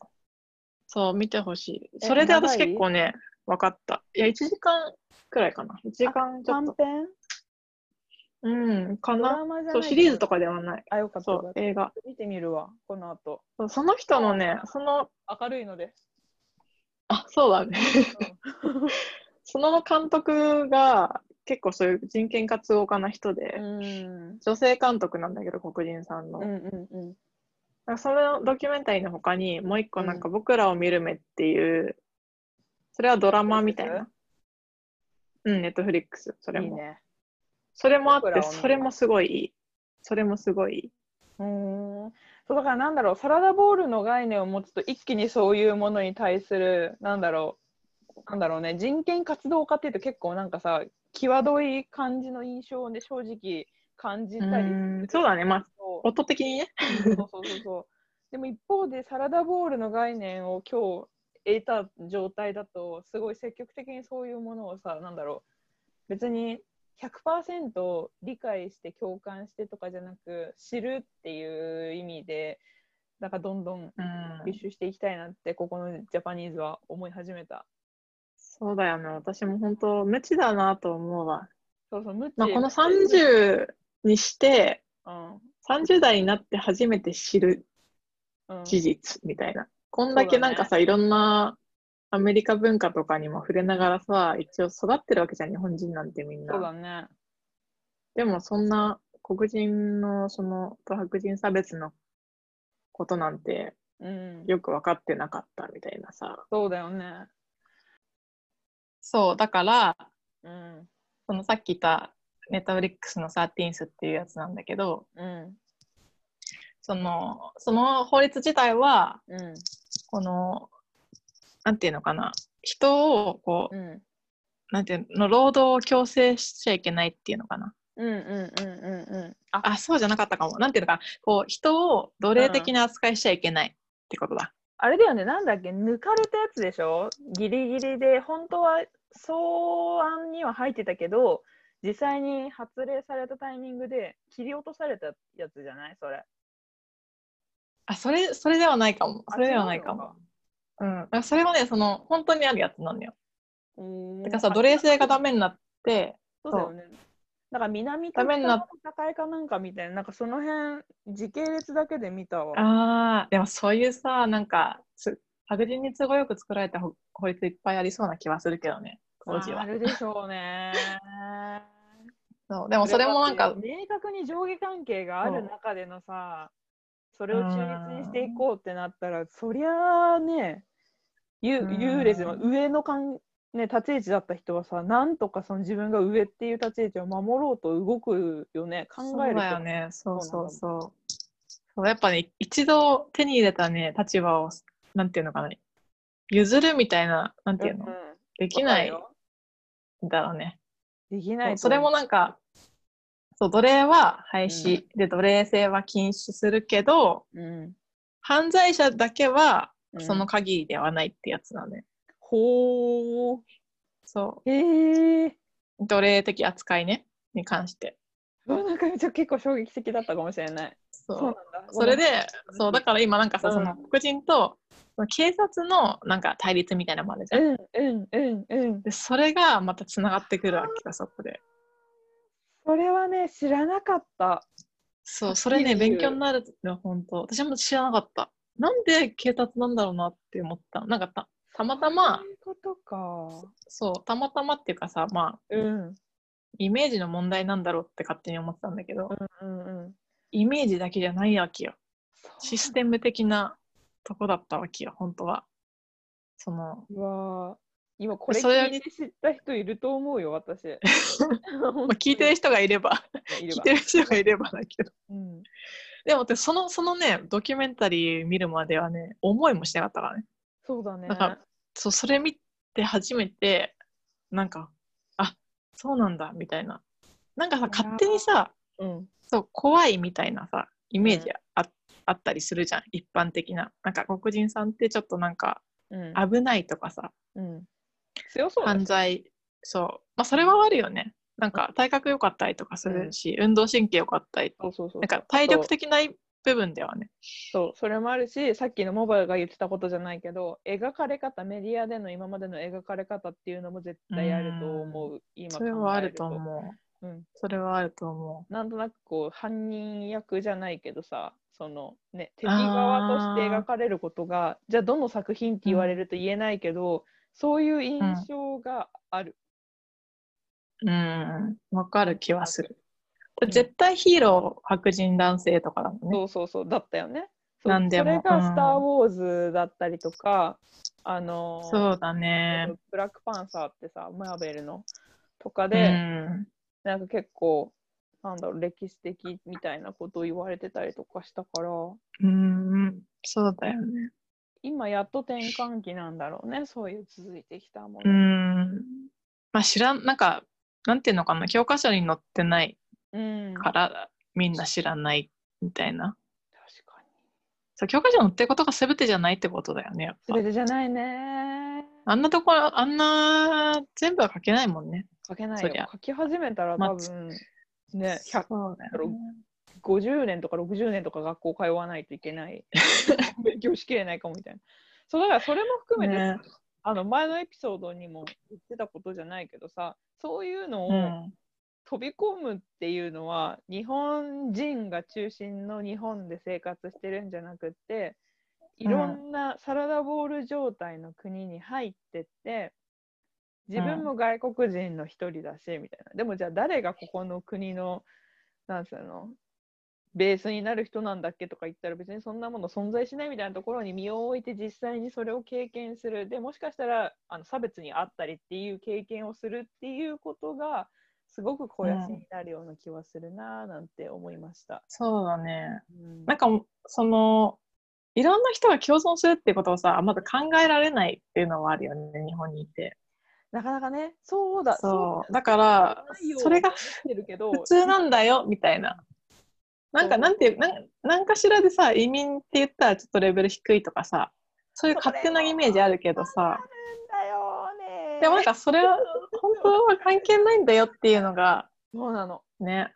そう、見てほしい。えそれで私結構ね、分かった。いや、1時間くらいかな。1時間ちょっと。短編？うん、かドな。そう、シリーズとかではない。あ、よかったそう。映画。見てみるわ、この後。そうその人のね、その、明るいので。あ、そうだね。その監督が結構そういう人権活動家な人で、うん。女性監督なんだけど、黒人さんの。うんうんうん。そのドキュメンタリーの他にもう一個なんか僕らを見る目っていう、それはドラマみたいな。うん、ネットフリックス、それも。いいね。それもあって、それもすごいいい。それもすごいいい。うーん。そうだからなんだろう、サラダボールの概念を持つと一気にそういうものに対する、なんだろう、なんだろうね、人権活動家っていうと結構なんかさ、際どい感じの印象で正直感じたりそうだね、まあ、音的にね。そうそうそうそう。でも一方でサラダボールの概念を今日得た状態だとすごい積極的にそういうものをさなんだろう別に100%理解して共感してとかじゃなく知るっていう意味でなんかどんどんうん吸収していきたいなってここのジャパニーズは思い始めた。そうだよね。私も本当、無知だなと思うわ。そうそう無知まあ、この30にして、うん30代になって初めて知るうん事実みたいな。こんだけなんかさ、いろんなアメリカ文化とかにも触れながらさ、一応育ってるわけじゃん、日本人なんてみんな。そうだね。でもそんな黒人のその白人差別のことなんてうん。よく分かってなかったみたいなさ。そうだよね。そう、だから、うん。そのさっき言ったネットフリックスのサーティーンスっていうやつなんだけど、うん。その、その法律自体は、うん。この、なんていうのかな、人を、こう、うん。なんていうの、労働を強制しちゃいけないっていうのかな。うんうんうんうんうん。あ、あ、そうじゃなかったかも。なんていうのかな、こう、人を奴隷的な扱いしちゃいけないってことだ。あれだよね、なんだっけ、抜かれたやつでしょギリギリで、本当は草案には入ってたけど、実際に発令されたタイミングで切り落とされたやつじゃない？それ。あ、それ、それではないかも。あそれではないかも。うん。だからそれはね、その、本当にあるやつなのよ。違うのか。だからさ、奴隷制がダメになって、そうだよね。だから南と北の戦いかなんかみたいな、なんかその辺、時系列だけで見たわ。ああ、でもそういうさ、なんか、つ白人に都合よく作られた法法律いっぱいありそうな気はするけどね、当時は。あるでしょうね。そうでもそれもなんか、明確に上下関係がある中でのさ、それを中立にしていこうってなったら、そりゃあね、優劣の上のかん、ね、立ち位置だった人はさ、なんとかその自分が上っていう立ち位置を守ろうと動くよね、考えるよね、そうそうそうそう。やっぱね、一度手に入れたね、立場を、なんていうのかな、譲るみたいな、なんていうの、うんうん。できないだろうね。できないとそれもなんか、そう、奴隷は廃止、で、奴隷制は禁止するけど、うん。犯罪者だけはうんその限りではないってやつなのね。ほー。そへえ。う。奴隷的扱いね、に関して。なんかちゃ結構衝撃的だったかもしれない。そう。それで、そう、だから今なんかさ、うんその黒人と警察のなんか対立みたいなのもあるじゃん。うんうんうんうん。で、それがまたつながってくるわけよ、そこで。それはね、知らなかった。そう、それね、勉強になるよ、本当私も知らなかった。なんで警察なんだろうなって思った。なんかたたまたま。そう、たまたまっていうかさ、まあ、うん。イメージの問題なんだろうって勝手に思ってたんだけど、うんうんうん。イメージだけじゃないわけよ。システム。ム的なとこだったわけよ、本当は。その、うわー今これ聞いて知った人いると思うよ、私。まあ、聞いてる人がいれば、聞いてる人がいればだけど。うん。でも、その、そのね、ドキュメンタリー見るまではね、思いもしなかったからね。そうだね。だからそう、それ見て初めて、なんか、あ、そうなんだ、みたいな。なんかさ、勝手にさ、うん。そう、怖いみたいなさ、イメージあ,、あったりするじゃん、一般的な。なんか黒人さんってちょっとなんかうん。危ないとかさ、うん。強そう犯罪、そう。まあ、それはあるよね。なんか体格良かったりとかするし、運動神経良かったり。なんか体力的な部分ではね。そう、それもあるし、さっきのモバイルが言ってたことじゃないけど、描かれ方、メディアでの今までの描かれ方っていうのも絶対あると思う。今それはあるとう。思う。うん。それはあると思なんとなくこう、犯人役じゃないけどさ、そのね、敵側として描かれることが、じゃあどの作品って言われると言えないけど、そういう印象がある。う。うん、わかる気はする。絶対ヒーロー白人男性とかだもんね。そうそうそう、だったよね。なんでもそれがうんスター・ウォーズだったりとか、あのーそうだね。ブラックパンサーってさ、マーベルのとかうで、ん。なんか結構、なんだろう、歴史的みたいなことを言われてたりとかしたから、うん、そうだよね。今やっと転換期なんだろうね、そういう続いてきたもうの。ん。まあ知らん、なんか、なんていうのかな、教科書に載ってないからみんな知らないみたいな。かに。そう教科書に載ってることが全てじゃないってことだよね、やっぱすべてじゃないね。あんなところ、あんな全部は書けないもんね。書けない。よ書き始めたらまあ多分、ね、100そうだよね。50年とか60年とか学校通わないといけない。勉強しきれないかもみたいな。そうだからそれも含めて、ねあの前のエピソードにも言ってたことじゃないけどさ、そういうのをうん。飛び込むっていうのは、日本人が中心の日本で生活してるんじゃなくて、いろんなサラダボール状態の国に入ってって、自分も外国人の一人だし、みたいな。でもじゃあ誰がここの国の、なんつうの、ベースになる人なんだっけとか言ったら別にそんなもの存在しないみたいなところに身を置いて実際にそれを経験する。でもしかしたらあの差別にあったりっていう経験をするっていうことがすごく肥やしになるような気はするなぁなんて思いました。そうだね。うんなんか、その、いろんな人が共存するってことをさ、まだ考えられないっていうのはあるよね、日本にいて。なかなかね、そうだ、そう。だから、それが普通なんだよ、みたいな。なんか、なんていう、なんなんかしらでさ、移民って言ったらちょっとレベル低いとかさ、そういう勝手なイメージあるけどさ、でもなんかそれは 本当は関係ないんだよっていうのがそうなの。ね。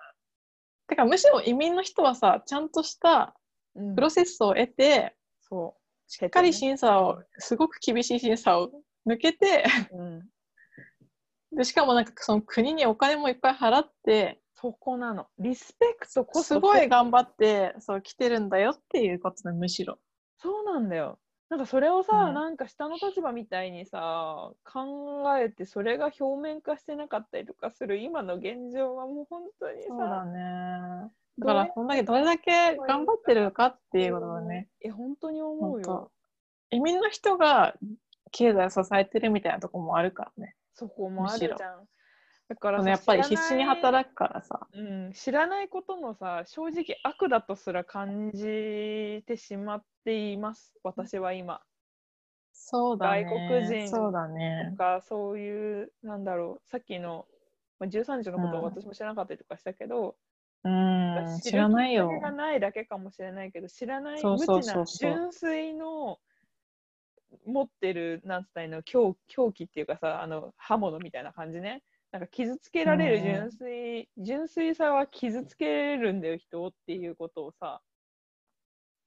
てかむしろ移民の人はさ、ちゃんとしたうんプロセスを得て、そう。しっかり審査を、すごく厳しい審査を抜けて、うん、でしかもなんかその国にお金もいっぱい払って、そこなの。リスペクトこそすごい頑張ってそう来てるんだよっていうことでむしろ。そうなんだよ。なんかそれをさ、うんなんか下の立場みたいにさ、考えてそれが表面化してなかったりとかする今の現状はもう本当にそうださ、ね。だからこんだけどれだけ頑張ってるかっていうことだね。いや、本当に思うよ。移民の人が経済を支えてるみたいなとこもあるからね。そこもあるじゃん。だからさやっぱり必死に働くからさ。うん、知らないことのさ正直悪だとすら感じてしまっています私は今そうだね。外国人そうだねと。かそういうなんだろうさっきの、まあ、13時のことをうん私も知らなかったりとかしたけど、うん、知知らないよるきっ。かけがないだけかもしれないけど知らない無知な純粋の持ってるなんつったらいいの狂狂気っていうかさあの刃物みたいな感じねなんか傷つけられる純粋、純粋さは傷つけるんだよ人をっていうことをさ。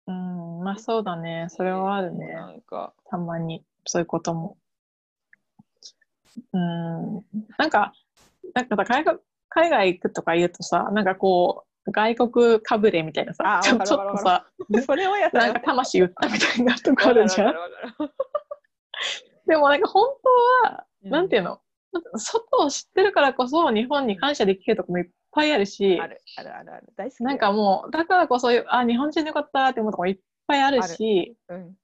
うん、まあそうだね。それはあるね。なんか。たまに、そういうことも。うん、なんか、なんか海外海外行くとか言うとさ、なんかこう、外国かぶれみたいなさ、ちょっとさ、それをやったらなんか魂売ったみたいなとこあるじゃん。でもなんか本当は、るなんていうの、外を知ってるからこそ日本に感謝できるとこもいっぱいあるし、あるあるある。ある大好きなんかもう、だからこそ、あ、日本人でよかったって思うとこもいっぱいあるし、うん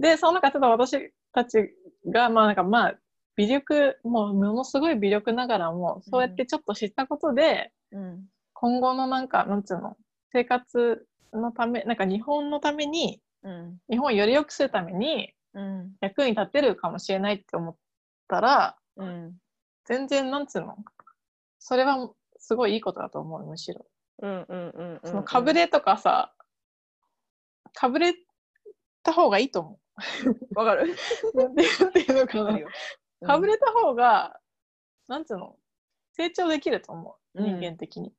で、その中、ちょっと私たちが、まあなんかまあ、微力、もうものすごい微力ながらも、そうやってちょっと知ったことで、うん。今後のなんか、なんつうの、生活のため、なんか日本のために、うん。日本をより良くするためにうん。役に立てるかもしれないって思ったら、うん全然、なんつうの、それはすごいいいことだと思う、むしろ。うんうんうんそのかぶれとかさ、かぶれた方がいいと思わかるう。なんてうのかな。わかるよかぶれた方が、なんつうの、成長できると思う、うん人間的に。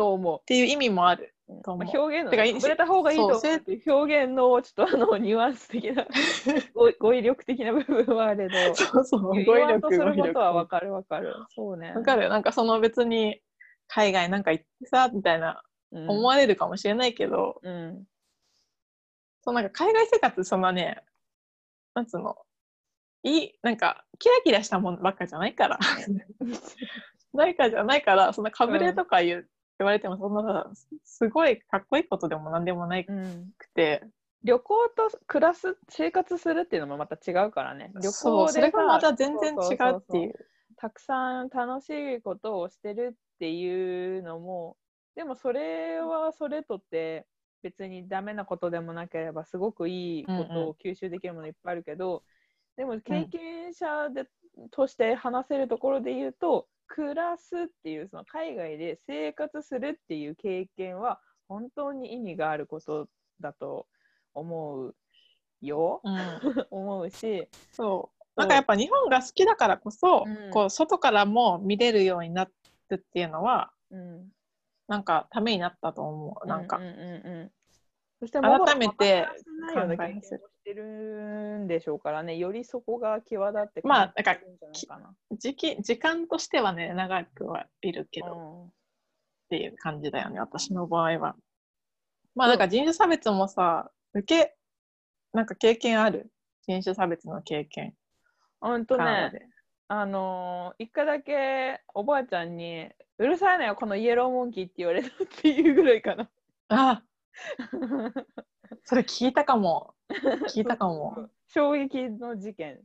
っそう思ていう意味もある。う。と思うまあ、表現のね、かぶれた方がいいと思うていう表現のちょっとあのニュアンス的な 語語彙力的な部分はあれど、そうそう、言語彙力、わんとする。ことはわわかるわかる。そうね。かるなんかその別に、海外なんか行ってさ、みたいなうん思われるかもしれないけど、うん。そのなんか海外生活、そんなね、なんつうの、いい、なんか、キラキラしたものばっかじゃないから。ないからじゃないから、そんなかぶれとか言う、言われても、そんなさ、すごいかっこいいことでもなんでもないうん、くて、旅行と暮らす生活するっていうのもまた違うからね。旅行でそれがさまた全然違そうっていう。たくさん楽しいことをしてるっていうのもでもそれはそれとって別にダメなことでもなければすごくいいこうんうんとを吸収できるものいっぱいあるけど、でも経験者で、として話せるところで言うと暮らすっていうその海外で生活するっていう経験は本当に意味があることだと思うよ、うん、思うし、そう。なんかやっぱ日本が好きだからこそ、うん。こう外からも見れるようになるっていうのは、うん、なんかためになったと思う。なんか。う、んうんうんうん。そして改めてないような経験をしてるんでしょうからね、よりそこが際立ってまあないかな。時期時間としてはね、長くはいるけど、っうんていう感じだよね、私の場合は。まあなんか人種差別もさ、受け、なんか経験ある？人種差別の経験。ほんとね。あのー一回だけおばあちゃんに、うるさいのよ、このイエローモンキーって言われたっていうぐらいかな。あ、それ聞いたかも。聞いたかも。衝撃の事件。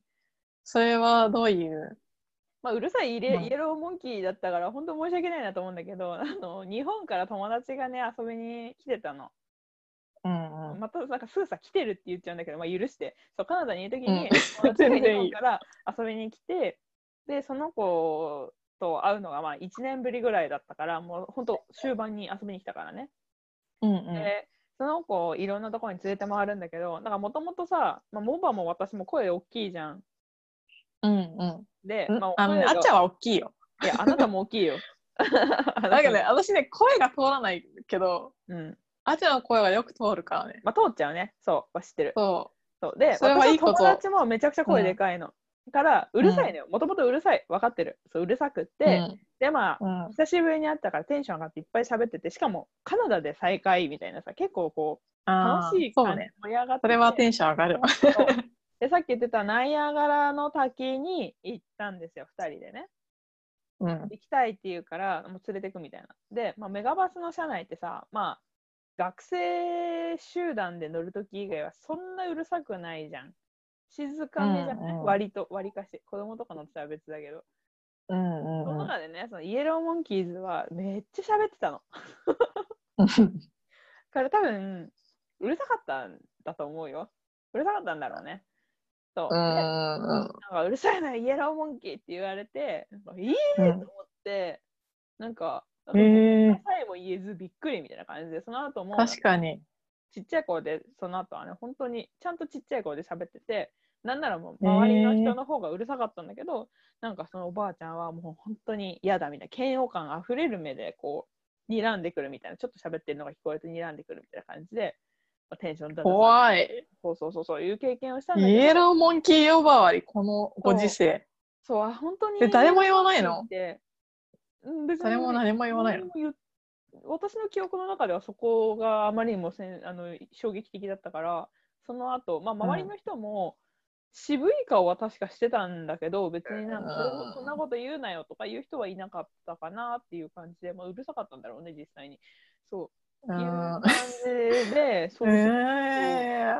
それはどういう？まあ、うるさいイレうんイエローモンキーだったから、本当申し訳ないなと思うんだけど、あの日本から友達がね、遊びに来てたの。うんうん。またなんかすぐさ来てるって言っちゃうんだけど、まあ、許してそうカナダにいる時うんに、から遊びに来てでその子と会うのがまあ1年ぶりぐらいだったからもう本当終盤に遊びに来たからね、うんうん。でその子いろんなところに連れて回るんだけどなんかもともとさ、まあ、モバも私も声大きいじゃん。うんうん。で、ん。まあのね、声があっちゃんは大きいよ。いやあなたも大きいよ。だけどね、私ね、声が通らないけど、うん。あっちゃんの声はよく通るからね。まあ通っちゃうね。そう知ってる。そそう。で、それはいいこと。私の友達もめちゃくちゃ声でかいの。から、うるさいのよ。もともとうるさい。分かってる。そう、うるさくっう。て、で、まあ、うん。うん久しぶりに会ったからテンション上がっていっぱい喋ってて、しかもカナダで再会みたいなさ、結構こう、楽しい感じ、ね。盛り上がっててそれはテンション上がるわ。で、さっき言ってたナイアガラの滝に行ったんですよ、2人でね。うん。行きたいって言うから、もう連れてくみたいな。で、まあ、メガバスの車内ってさ、まあ、学生集団で乗るとき以外はそんなうるさくないじゃん。静かめじゃない、うんうん割と、割かし。子供とか乗ってたら別だけど。うんそのうんうん中でね、そのイエローモンキーズはめっちゃ喋ってたの。から多分、うるさかったんだと思うよ。うるさかったんだろうね。そう。うなんかうるさいな、イエローモンキーって言われて、なんかいいうんと思って、なんか、へえさえも言えずびっくりみたいな感じで、その後も確かに。ちっちゃい声で、その後はね、本当にちゃんとちっちゃい声で喋ってて、なんならもう周りの人の方がうるさかったんだけど、なんかそのおばあちゃんはもう本当に嫌だみたいな、嫌悪感あふれる目でこう、睨んでくるみたいな、ちょっと喋ってるのが聞こえて睨んでくるみたいな感じで、まあテンションだ怖い。そうそうそうそういう経験をしたんだけど、イエローモンキー呼ばわり、このご時世。そう、あ本当に。え誰も言わないの？別に誰も何も言わないの？私の記憶の中ではそこがあまりにもせんあの衝撃的だったから、その後、まあ周りの人も渋い顔は確かしてたんだけど、別になんかそんなこと言うなよとか言う人はいなかったかなっていう感じで、まあ、うるさかったんだろうね、実際に。そう。うん。いう感じで、そうそう。え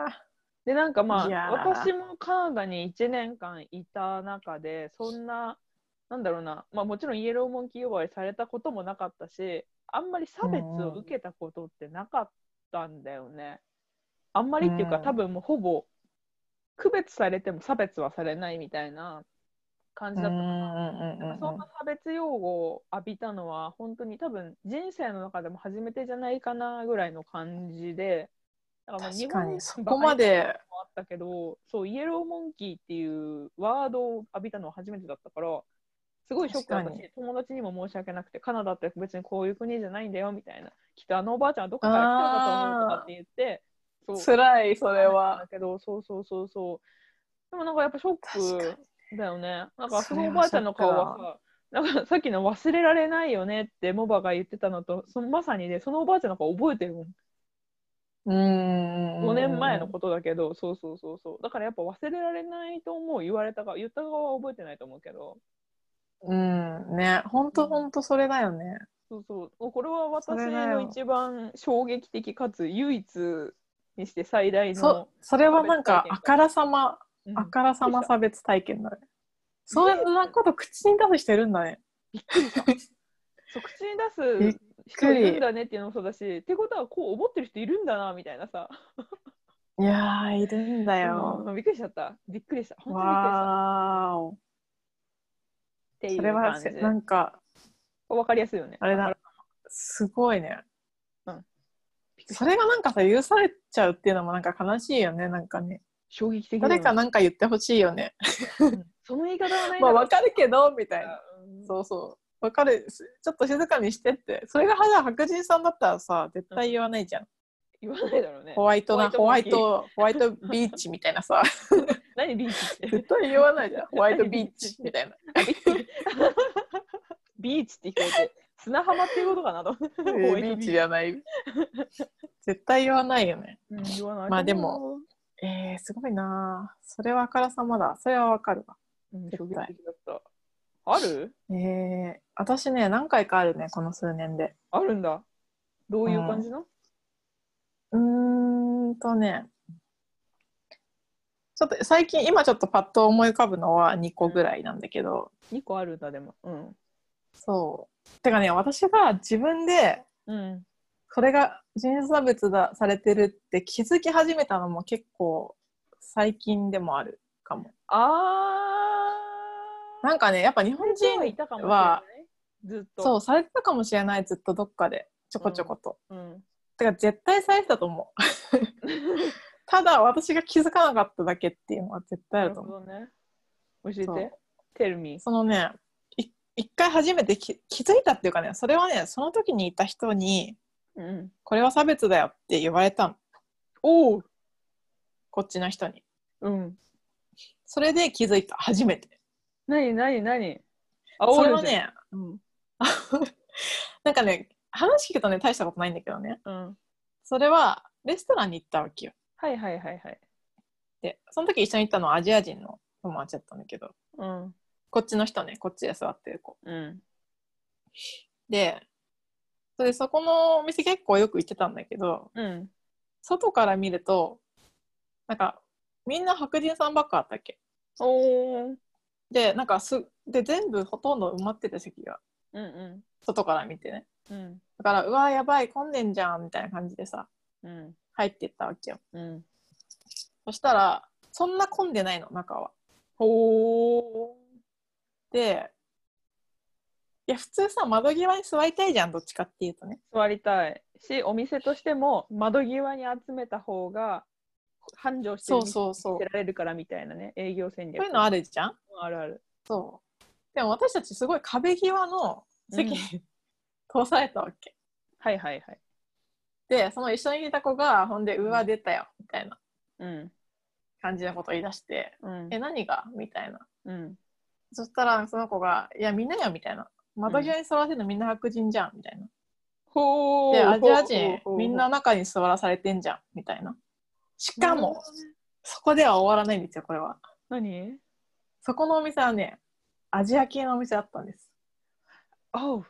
でなんかまあ私もカナダに1年間いた中でそんななんだろうな、まあ、もちろんイエローモンキー呼ばわりされたこともなかったしあんまり差別を受けたことってなかったんだよね。あんまりっていうか、うん多分もうほぼ区別されても差別はされないみたいな感じだったかな。そんな差別用語を浴びたのは本当に多分人生の中でも初めてじゃないかなぐらいの感じでだからまあ確かに日本そこまでもあったけどそうイエローモンキーっていうワードを浴びたのは初めてだったからすごいショックだったし友達にも申し訳なくてカナダって別にこういう国じゃないんだよみたいなきっとあのおばあちゃんはどこから来たのかと思うとかって言ってそう。辛いそれは。だけどそうそうそう。そうでもなんかやっぱショックだよね。なんかそそれはのおばあちゃんの顔はさなんかさっきの忘れられないよねってモバが言ってたのとそのまさにねそのおばあちゃんの顔覚えてるもん。うん。5年前のことだけどそうそうそうそう。だからやっぱ忘れられないと思う言われたか言った側は覚えてないと思うけどうん。ね。本当本当それだよね。そうそう。これは私の一番衝撃的かつ唯一にして最大のそそれはなんかあか。らさまうん。あからさま差別体験だね。そんなこと口に出す人いるんだね。びっくりした。そう口に出す人いるんだねっていうのもそうだし、ってことはこう思ってる人いるんだなみたいなさ。いやーいるんだよ。うんびっくりしちゃった。びっくりした。本当にびっくりした。わーおっていうそれは感じ。なんかわかりやすいよね。あれだ。すごいね。びっくりしたそれがなんかさ許されちゃうっていうのもなんか悲しいよねなんかね。衝撃的誰かなんか言ってほしいよね。うん。その言い方はないまあだろわかるけどみたいな。うん。そうそう。わかる。すちょっと静かにしてって。それがじゃあ白人さんだったらさ絶対言わないじゃん、言わないだろうね。ホ。ワイトなホワイトトホワイトビーチみたいなさ。何ビーチって？絶対言わないじゃん。ホワイトビーチみたいな。あ ビーチって聞こえて、砂浜っていうことかなと。えービーチじゃない。絶対言わないよね。うん言わない。まあでも、えー、すごいな。それはあからさまだ。それはわかるわ。うん、絶対。衝撃的だった。ある？えー、私ね何回かあるねこの数年で。あるんだ。どういう感じの、うーんとねちょっと最近今ちょっとパッと思い浮かぶのは2個ぐらいなんだけど、?2 個あるんだ、でも。うん。そうてかね私が自分でうん。それが人種差別だされてるって気づき始めたのも結構最近でもあるかもあー。なんかねやっぱ日本人は。ずっと。そうされてたかもしれないずっとどっかでちょこちょこと、う。うん。てか絶対されてたと思う ただ私が気づかなかっただけっていうのは絶対あなるると思うほどね。教えて。Tell me. そのねい一回初めてき気づいたっていうかねそれはねその時にいた人にうん。これは差別だよって言われたのおお。こっちの人にうん。それで気づいた初めてなになになにあそれはね、うん、なんかね話聞くとね大したことないんだけどねうん。それはレストランに行ったわけよはいはいはいはい。でその時一緒に行ったのはアジア人の友達だったんだけどうん。こっちの人ねこっちで座ってる子うん。でそれそこのお店結構よく行ってたんだけどうん。外から見るとなんかみんな白人さんばっかあったっけおー。でなんかすで全部ほとんど埋まってて席がうんう外から見てねん。うん。だからうわやばい混んでんじゃんみたいな感じでさうん。入ってったわけようん。そしたらそんな混んでないの中は。ほでいや普通さ窓際に座りたいじゃんどっちかっていうとね。座りたいしお店としても窓際に集めた方が繁盛してるそうそうそうられるからみたいなね営業戦略そういうのあるじゃんあるあるそう。でも私たちすごい壁際の席に、うん通されたわけ。はいはいはいでその一緒にいた子がほんで「うわ出たよ」みたいなうん感じのことを言い出してうん「え何が?」みたいな。うんそしたらその子が「いやみんなよ」みたいな。窓際に座らせるのみんな白人じゃんみたいな。ほでアジアほ人みんな中に座らされてんじゃんみたいな。しかもそこでは終わらないんですよこれは。何？そこのお店はねアジア系のお店だったんです。おう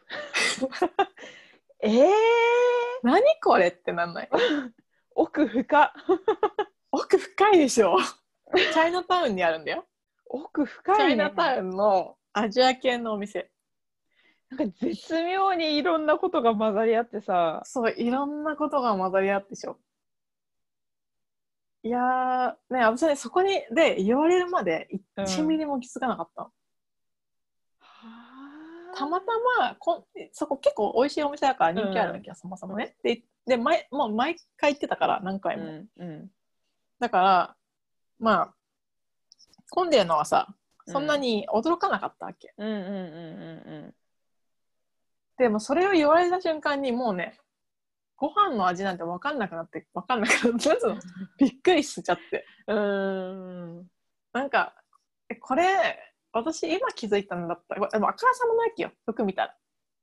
えー、何これってなんない？奥深 奥深いでしょチャイナタウンにあるんだよ。奥チ深いねャイナタウンのアジア系のお店。なんか絶妙にいろんなことが混ざり合ってさそう、いろんなことが混ざり合ってでしょ。いやー、ね、私ね、そこに、で、言われるまで1うんミリも気づかなかったの。たまたまこん、そこ結構美味しいお店だから人気あるんだけど、そもそもね。で、で前もう毎回行ってたから、何回も。うんうんだから、まあ、混んでるのはさ、そんなに驚かなかったわけ。でもそれを言われた瞬間にもうね、ご飯の味なんて分かんなくなって、分かんなくなって、びっくりしちゃって。うんうんなんか、えこれ、私今気づいたんだったら、でもあからさまなわけよ、よく見たら。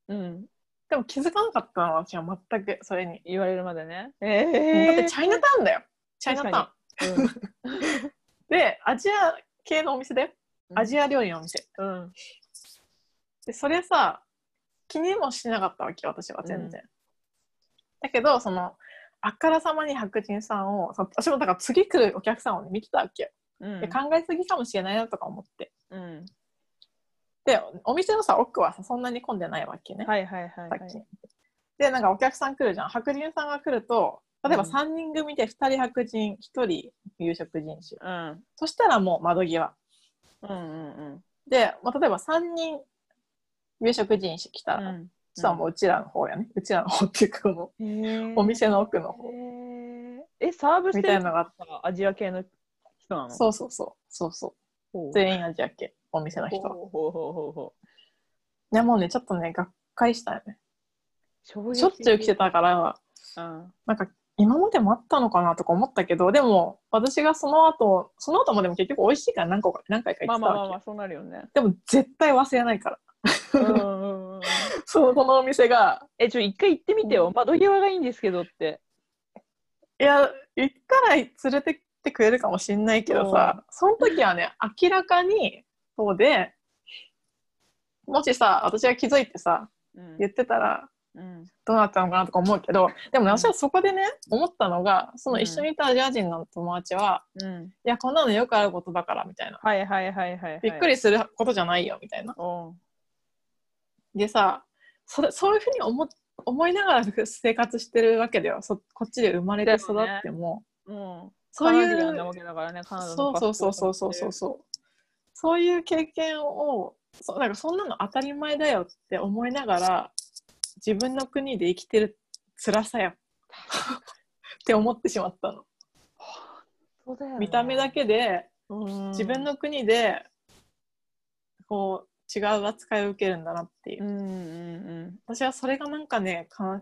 うんでも気づかなかったの私は全くそれに。言われるまでねだえってチャイナタウンだよ。チャイナタウン。で、アジア系のお店だよ。アジア料理のお店。アうんで、それさ、気にもしなかったわけよ、私は全然。だけど、その、あからさまに白人さんを、そ私もだから次来るお客さんを、ね、見てたわけよ。うんで考えすぎかもしれないなとか思って。うんで、お店のさ、奥はさ、そんなに混んでないわけね。はいはいはいはいで、なんかお客さん来るじゃん。白人さんが来ると、例えばうん3人組で2人白人、1人有色人種。うんそしたらもう窓際。うんうんで、まあ、例えば3人有色人種来たら、うんそしたらもううちらの方やね。うちらの方っていうか、このうんお店の奥の方。えサーブしみてるのたいなのががアジア系の人なの？そうそうそう。そうそう。全員アジア系、お店の人は。ほうほうほうほういや、もうね、ちょっとね、がっかりしたよね。しょっちゅう来てたから、うんなんか、今までもあったのかなとか思ったけど、でも、私がその後、その後もでも結局美味しいから何個か、何回か行ってたわけ。まあまあまあまあそうなるよねでも、絶対忘れないから。その、このお店が、えちょ一回行ってみてよ窓際がいいんですけどっていや、行ったら連れてってくれるかもしんないけどさ、その時はね、明らかに、そうで、もしさ、私が気づいてさ、うん。言ってたら、うん。どうなったのかなとか思うけど、でもね、私はそこでね、思ったのが、その一緒にいたアジア人の友達は、うん。いや、こんなのよくあることだから、みたいな。はいはいはいはいはい。びっくりすることじゃないよ、みたいな。おでさ、それそういうふうに思思いながら生活してるわけだよ。そこっちで生まれて育っても。うんそういカナディアンなうわけだからねカナダそうのそうそうそうそうそううそう。そういう経験をそなんかそんなの当たり前だよって思いながら自分の国で生きてる辛さよ。って思ってしまったの。そうだよね。見た目だけでうん。自分の国でこう違う扱いを受けるんだなっていう。うんうん私はそれがなんかねかな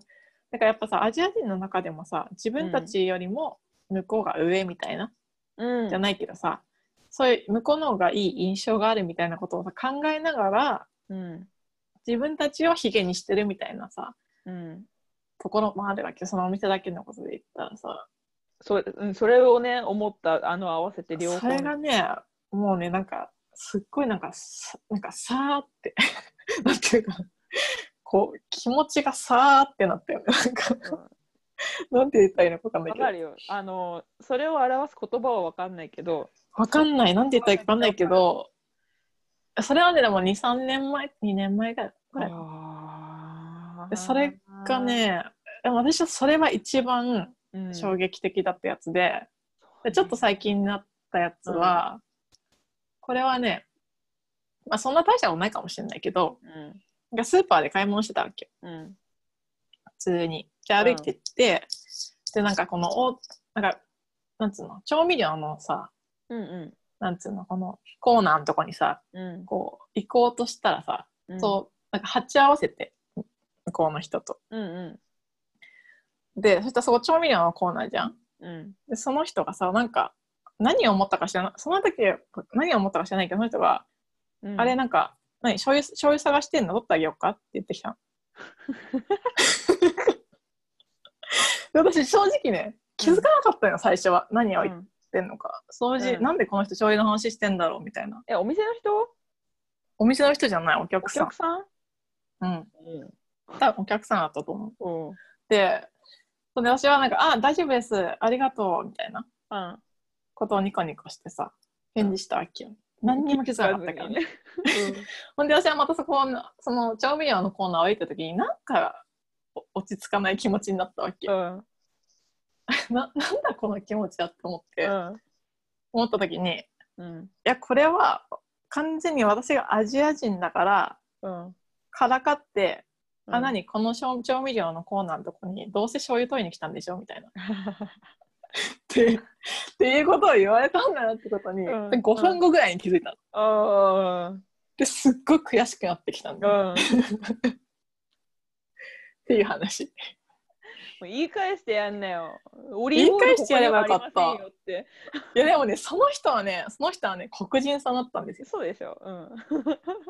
だからやっぱさアジア人の中でもさ自分たちよりも向こうが上みたいな、うん。じゃないけどさそういう向こうの方がいい印象があるみたいなことをさ考えながらうん。自分たちをヒゲにしてるみたいなさうん。ところもあるわけそのお店だけのことで言ったらさ。それうんそれをね思ったあの合わせて両方。それがねもうねなんかすっごいなんかさなんかさーって なんていうかこう気持ちがさーってなったよねなんか なんて言ったらいいのか分かんないけどわかるよあのそれを表す言葉はわかんないけどわかんない。なんて言ったらいいかわかんないけど、それはね、でも2、3年前、2年前ぐらいぐらそれが、ね、でも私はそれは一番うん衝撃的だったやつで、でちょっと最近になっったやつは、これはね、まあそんな大したことないかもしれないけど、うん。スーパーで買い物してたわけよ。うん。普通に。で、歩いてって、で、なんかこの、おなんか、なんつうの、調味料のさ、うんうなんつうの、このコーナーのとこにさ、ん。うん。こう、行こうとしたらさ、うんそう、なんか鉢合わせて、向こうの人と。うんうで、そしたらそこ調味料のコーナーじゃん。ん。うん。で、その人がさ、なんか、何を思ったか知らない、その時何を思ったか知らないけど、その人が、うんあれなんか、何醤油、醤油探してんの？取ってあげようか？って言ってきた 私、正直ね、気づかなかったよ、最初は。何を言っうんてんのか。掃除、うんなんでこの人醤油の話してんだろうみたいな。え、お店の人？お店の人じゃない、おお客さん客。さん？うん。多分お客さんだったと思う。うん。うん。で、それで私はなんか、あ、大丈夫です、ありがとう、みたいなうん。ことをニコニコしてさ、返事したわけよ。何にも気づかなかったからね。ほんで私はまたそこの、その調味料のコーナーを行った時に、なんかお落ち着かない気持ちになったわけうよ。ん。ななんだこの気持ちだって思って、うん。思った時に、いうん。や、これは完全に私がアジア人だから、うん。からかって、あ、うん何？この調調味料のコーナーのとこにどうせ醤油取りに来たんでしょ？みたいな。ってっていうことを言われたんだなってことに、うんで5分後ぐらいに気づいたの。あですっごい悔しくなってきたんだ、うん。ていう話。もう言い返してやんなよ。言い返してやればよかったオリーブオイルここにはありませんよって。いやでもね、その人はね、その人はね、黒人さんだったんですよ。そうでしょ。うん。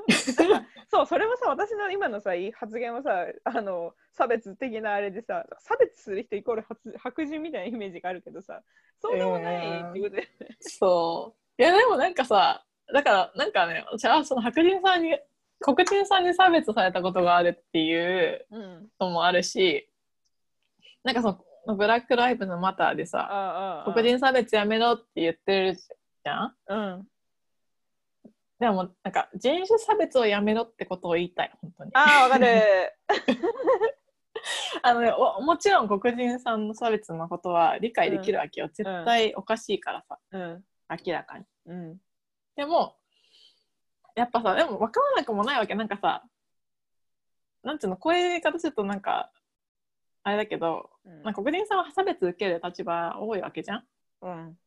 そう、それもさ、私の今のさ、いい発言はさ、あの、差別的なあれでさ、差別する人イコール白白人みたいなイメージがあるけどさ、そうでもないってことで、そう。いやでもなんかさ、だからなんかね、私はその白人さんに、黒人さんに差別されたことがあるっていううん。のもあるし、なんかそのブラックライブのマターであさ。黒人差別やめろって言ってるじゃん？うん。でもなんか人種差別をやめろってことを言いたい、本当に。ああ、わかる。あのねお、もちろん黒人さんの差別のことは理解できるわけよ。絶対おかしいからさ、うん。明らかに。うん。でも、やっぱさ、でも分からなくもないわけ。なんかさ、なんていうの、こういう言い方するとなんか、あれだけど、うんなんか黒人さんは差別受ける立場多いわけじゃん？うん。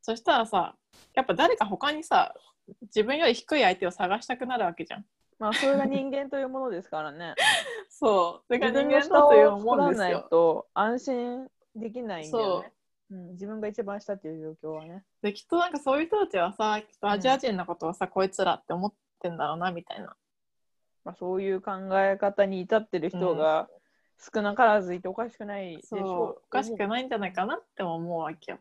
そしたらさ、やっぱ誰か他にさ、自分より低い相手を探したくなるわけじゃん。まあ、それが人間というものですからね。そう。それが自人間だというを作らないもんですよ。と安心できないんだよそね。うん、自分が一番下っていう状況はね。で、きっとなんかそういう人たちはさ、きっとアジア人のことをさ、こいつらって思ってんだろうな、みたいな。まあ、そういう考え方に至ってる人が少なからずいておかしくないでしょう。おかしくないんじゃないかなって思うわけよ。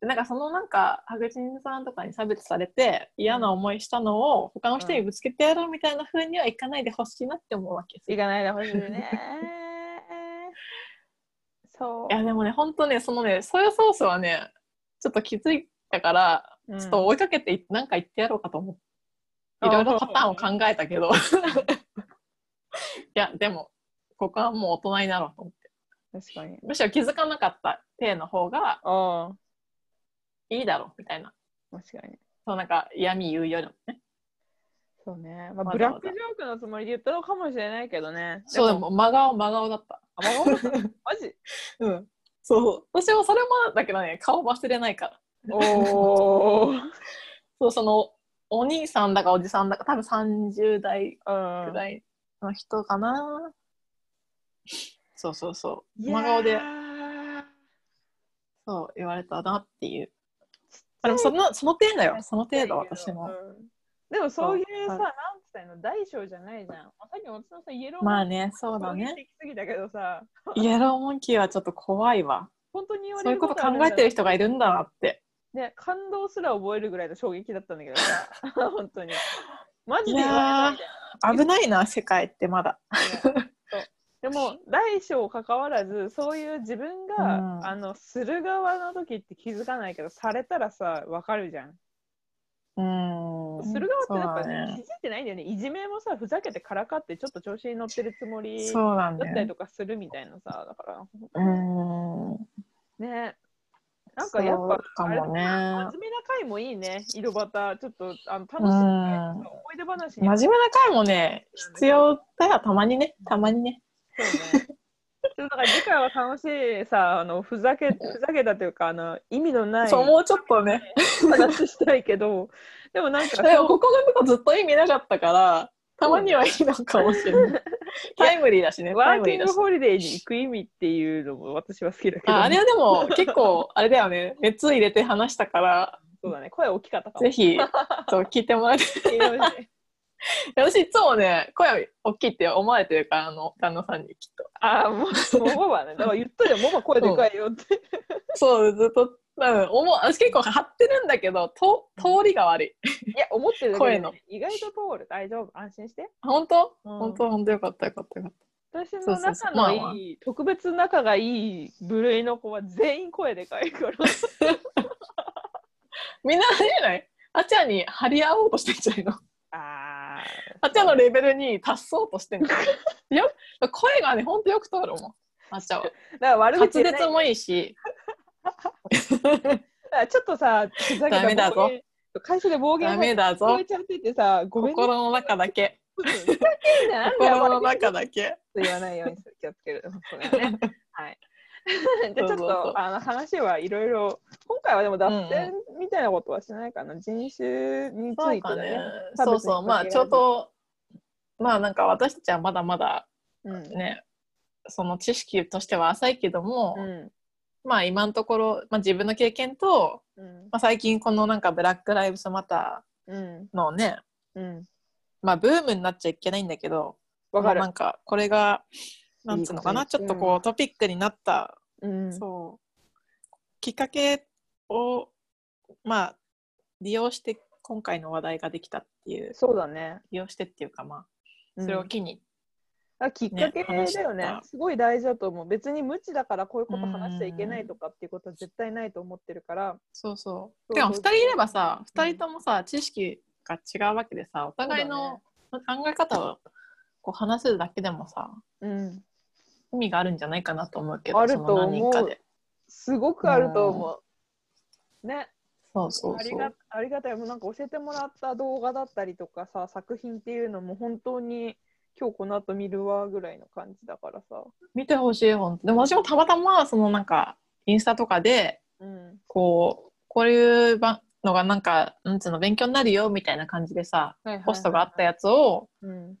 でなんかそのなんか白人さんとかに差別されて嫌な思いしたのを他の人にぶつけてやろうみたいな風にはいかないでほしいなって思うわけですよ。いかないでほしいね。そう。いやでもね本当ねそのねソイヤソースはねちょっと気づいたからうんちょっと追いかけていなんか言ってやろうかと思って、いろいろパターンを考えたけど いやでもここはもう大人になろうと思って。確かに。むしろ気づかなかった体の方がいいだろうみたいな。確かに。そうなんか嫌味言うよりもね。そうね。まあ、ブラックジョークのつもりで言ったのかもしれないけどね。そうでも、も真顔真顔だった。あ、真顔だった？マジ？うん。そう。私もそれもだけどね顔忘れないから。おー。そうそのお兄さんだかおじさんだか多分30代うんぐらいの人かな、そうそうそう。真顔で。そう言われたなっていう。あでもそのその程度よ。その程度私も、うん。でもそういうさ、そう。なんつったの大小じゃないじゃん。まあさっきも私のさ、イエローまあねそうだね。すぎたけどさ、イエローモンキーはちょっと怖いわ。本当に言わそういうこと考えてる人がいるんだなって。ね、感動すら覚えるぐらいの衝撃だったんだけどさ、本当に。マジでい言われたやみたいー危ないな世界ってまだでも大小かかわらずそういう自分が、うん。あのする側の時って気づかないけどされたらさわかるじゃん。うーん。する側ってやっぱ、そうだね。気づいてないんだよね。いじめもさふざけてからかってちょっと調子に乗ってるつもりだったりとかするみたいなさだから。うーん。ね。なんかやっぱね。真面目な回もいいね。井戸端ちょっとあの楽しい、うん。思い出話に。真面目な回もね、必要だよ、たまにね、たまにね。そうね。ちょっとだから次回は楽しいさあのふざけふざけたというかあの意味のないそう、もうちょっとね。話したいけどでもなんかでも、ここのとこずっと意味なかったから、たまにはいいのかもしれない。タイムリーだしね、ワー。キングホリデーに行く意味っていうのも私は好きだけど、ああれはでも、結構、あれだよね、熱入れて話したから、そうだね声大きかったかもぜひ、そう聞いてもらって。私、いつもね、声大きいって思われてるから、あの、旦那さんにきっと。ああもうモバはね。だから言ったじゃんモバ声でかいよって、そう、ずっと、うん、思う。私結構張ってるんだけど、と通りが悪い。いや思ってるだけで、声の。ね、意外と通る。大丈夫。安心して。本当、うん。本当？本当よかったよかったよかった。私の仲のいいまあまあ。特別仲がいい部類の子は全員声でかいから。みんなあれじゃない？あちゃんに張り合おうとしてんじゃないの？ああちゃんのレベルに達そうとしてんじゃないよ声がね、ほんとよく通るもん。あちゃんは。だから悪滑口言えない舌もいいし、ちょっとさふざけたダメだぞ会社で暴言ダがメだぞ聞こえ。ちゃっててさごめんね心の中だけ。心の中だけ。言わないように気をつける。ね。はい。じゃあちょっとあの話はいろいろ今回はでも脱線みたいなことはしないかな、人種についてだね。かね。そうそう。まあ、ちょうど、まあなんか私たちはまだまだうん。ね、その知識としては浅いけども、うん。まあ今のところ、まあ、自分の経験と、うん。まあ、最近このなんかブラック・ライブズ・マタうん。ーのね、うん。まあブームになっちゃいけないんだけど、わかる。まあなんかこれが、なんつうのかな、ちょっとこうトピックになった、うん。そう、きっかけを、まあ利用して今回の話題ができたっていう、そうだね。利用してっていうかまあ、うん。それを機に、あきっかけだよね。すごい大事だと思う。別に無知だからこういうこと話しちゃいけないとかっていうことは絶対ないと思ってるから。そうそう。そうてか、2人いればさ、うん。2人ともさ、知識が違うわけでさ、お互いの考え方をこう話せるだけでもさ、うん。意味があるんじゃないかなと思うけど、あるとその何人か思うで。すごくあると思う。ね。そうそうありが。ありがたいもうなんか教えてもらった動画だったりとかさ作品っていうのも本当に今日この後見るわぐらいの感じだからさ、見てほしい、ほんと。でも私もたまたま、そのなんか、インスタとかで、うんこう、こういうばのがなんか、なんつうの、勉強になるよみたいな感じでさ、ポストがあったやつを、うん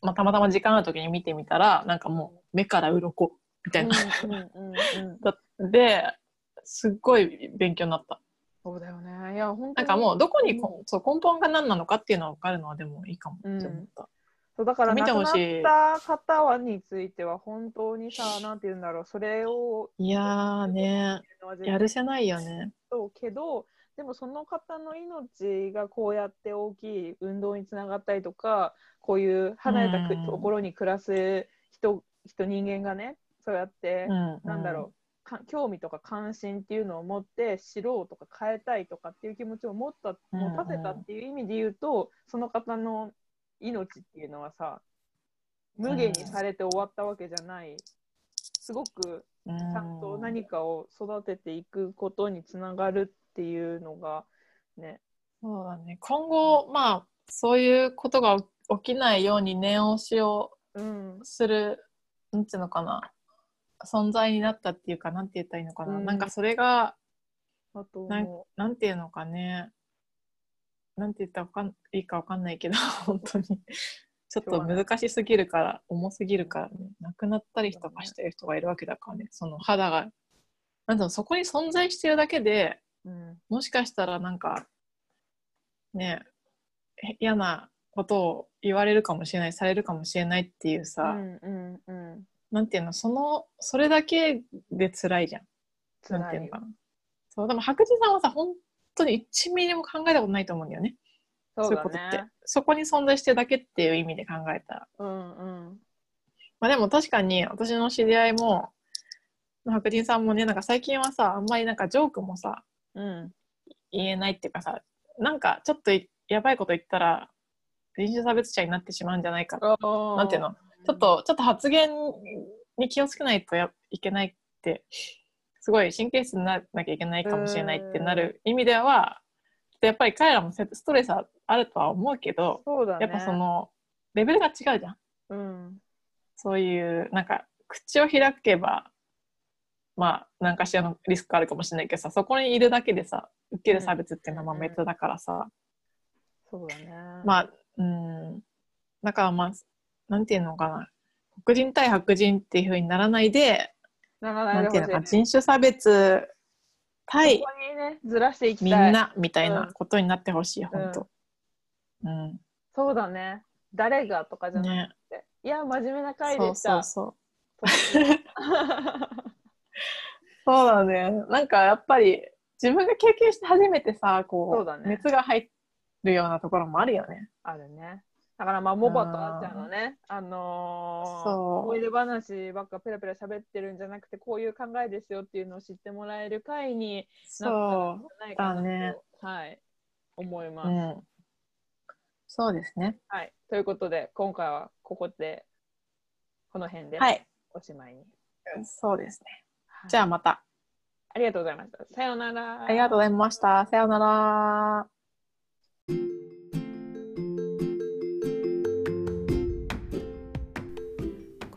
まあ、たまたま時間ある時に見てみたら、なんかもう、目から鱗みたいな。で、すっごい勉強になった。そうだよねいや本当になんかもうどこにこうんそう根本が何なのかっていうのが分かるのはでもいいかもって思った。そうだから見て亡くなった方はについては本当にさなんて言うんだろうそれをいやーね、やるせないよね。そうけどでもその方の命がこうやって大きい運動につながったりとかこういう離れたところに暮らす人人人間がねそうやって、うん、なんだろうか興味とか関心っていうのを持って知ろうとか変えたいとかっていう気持ちを持ったうん持たせたっていう意味で言うと、その方の命っていうのはさ無限にされて終わったわけじゃない。すごくうん、ちゃんと何かを育てていくことにつながるっていうのがね。そうだね。今後、まあ、そういうことが起きないように念押しをうん。する、なんていうのかな、存在になったっていうか、なんて言ったらいいのかな。うんなんかそれが、あとなんもなんていうのかね。なんて言ったらわかんいいかわかんないけど、本当に。ちょっと難しすぎるから、重すぎるからね。亡くなったりとかしてる人がいるわけだからね。その肌が、なんだろう、そこに存在してるだけで、う、うん、もしかしたらなんか、ね、え嫌なことを言われるかもしれない、されるかもしれないっていうさ、うんうんうんなんていうの、その、それだけで辛いじゃん。なんていうのかな。そう、でも白人さんはさ、本当に1ミリも考えたことないと思うんだよね。そそういうことって。そこに存在してるだけっていう意味で考えたら。うんうんまあでも確かに私の知り合いも、白人さんもね、なんか最近はさ、あんまりなんかジョークもさ、うん言えないっていうかさ、なんかちょっといやばいこと言ったら、人種差別者になってしまうんじゃないか。ななんていうの？ちょっと、ちょっと発言に気をつけないとやいけないって、すごい神経質にならなきゃいけないかもしれないってなる意味では、やっぱり彼らもせストレスはあるとは思うけど、そうだね。やっぱそのレベルが違うじゃん。うん。そういうなんか口を開けばまあ何かしらのリスクあるかもしれないけどさそこにいるだけでさ受ける差別っていうのはまあ別だからさ、そうだね。まあうんだからまあなんていうのかな黒人対白人っていうふうにならないでならなない人種差別対ね、ずらしていき。みんなみたいなことになってほしい、ん本当うんそうだね。誰がとかじゃなねくて。いや、真面目な回そうでした。そうそう そうだね。なんかやっぱり自分が経験して初めてさ、こうそうだね熱が入るようなところもあるよね。あるね。だからまあ、モバとあっちゃんのね、あのー、そう思い出話ばっかペラペラ喋ってるんじゃなくて、こういう考えですよっていうのを知ってもらえる回になったんそじゃないかなと、だねはい、思います。う。うん。そうですね。はい。ということで、今回はここで、この辺ではい。おしまいに。そうですね。はいじゃあまた。ありがとうございました。さようなら。ありがとうございました。さようなら。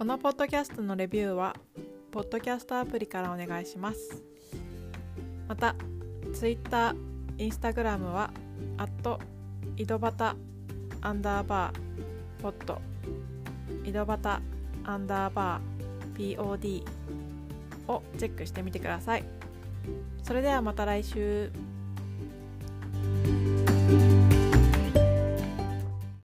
のポッドキャストのレビューはポッドキャストアプリからお願いします。また Twitter、Instagram は井戸端アンダーバーポッド井戸端アンダーバー POD をチェックしてみてください。それではまた来週。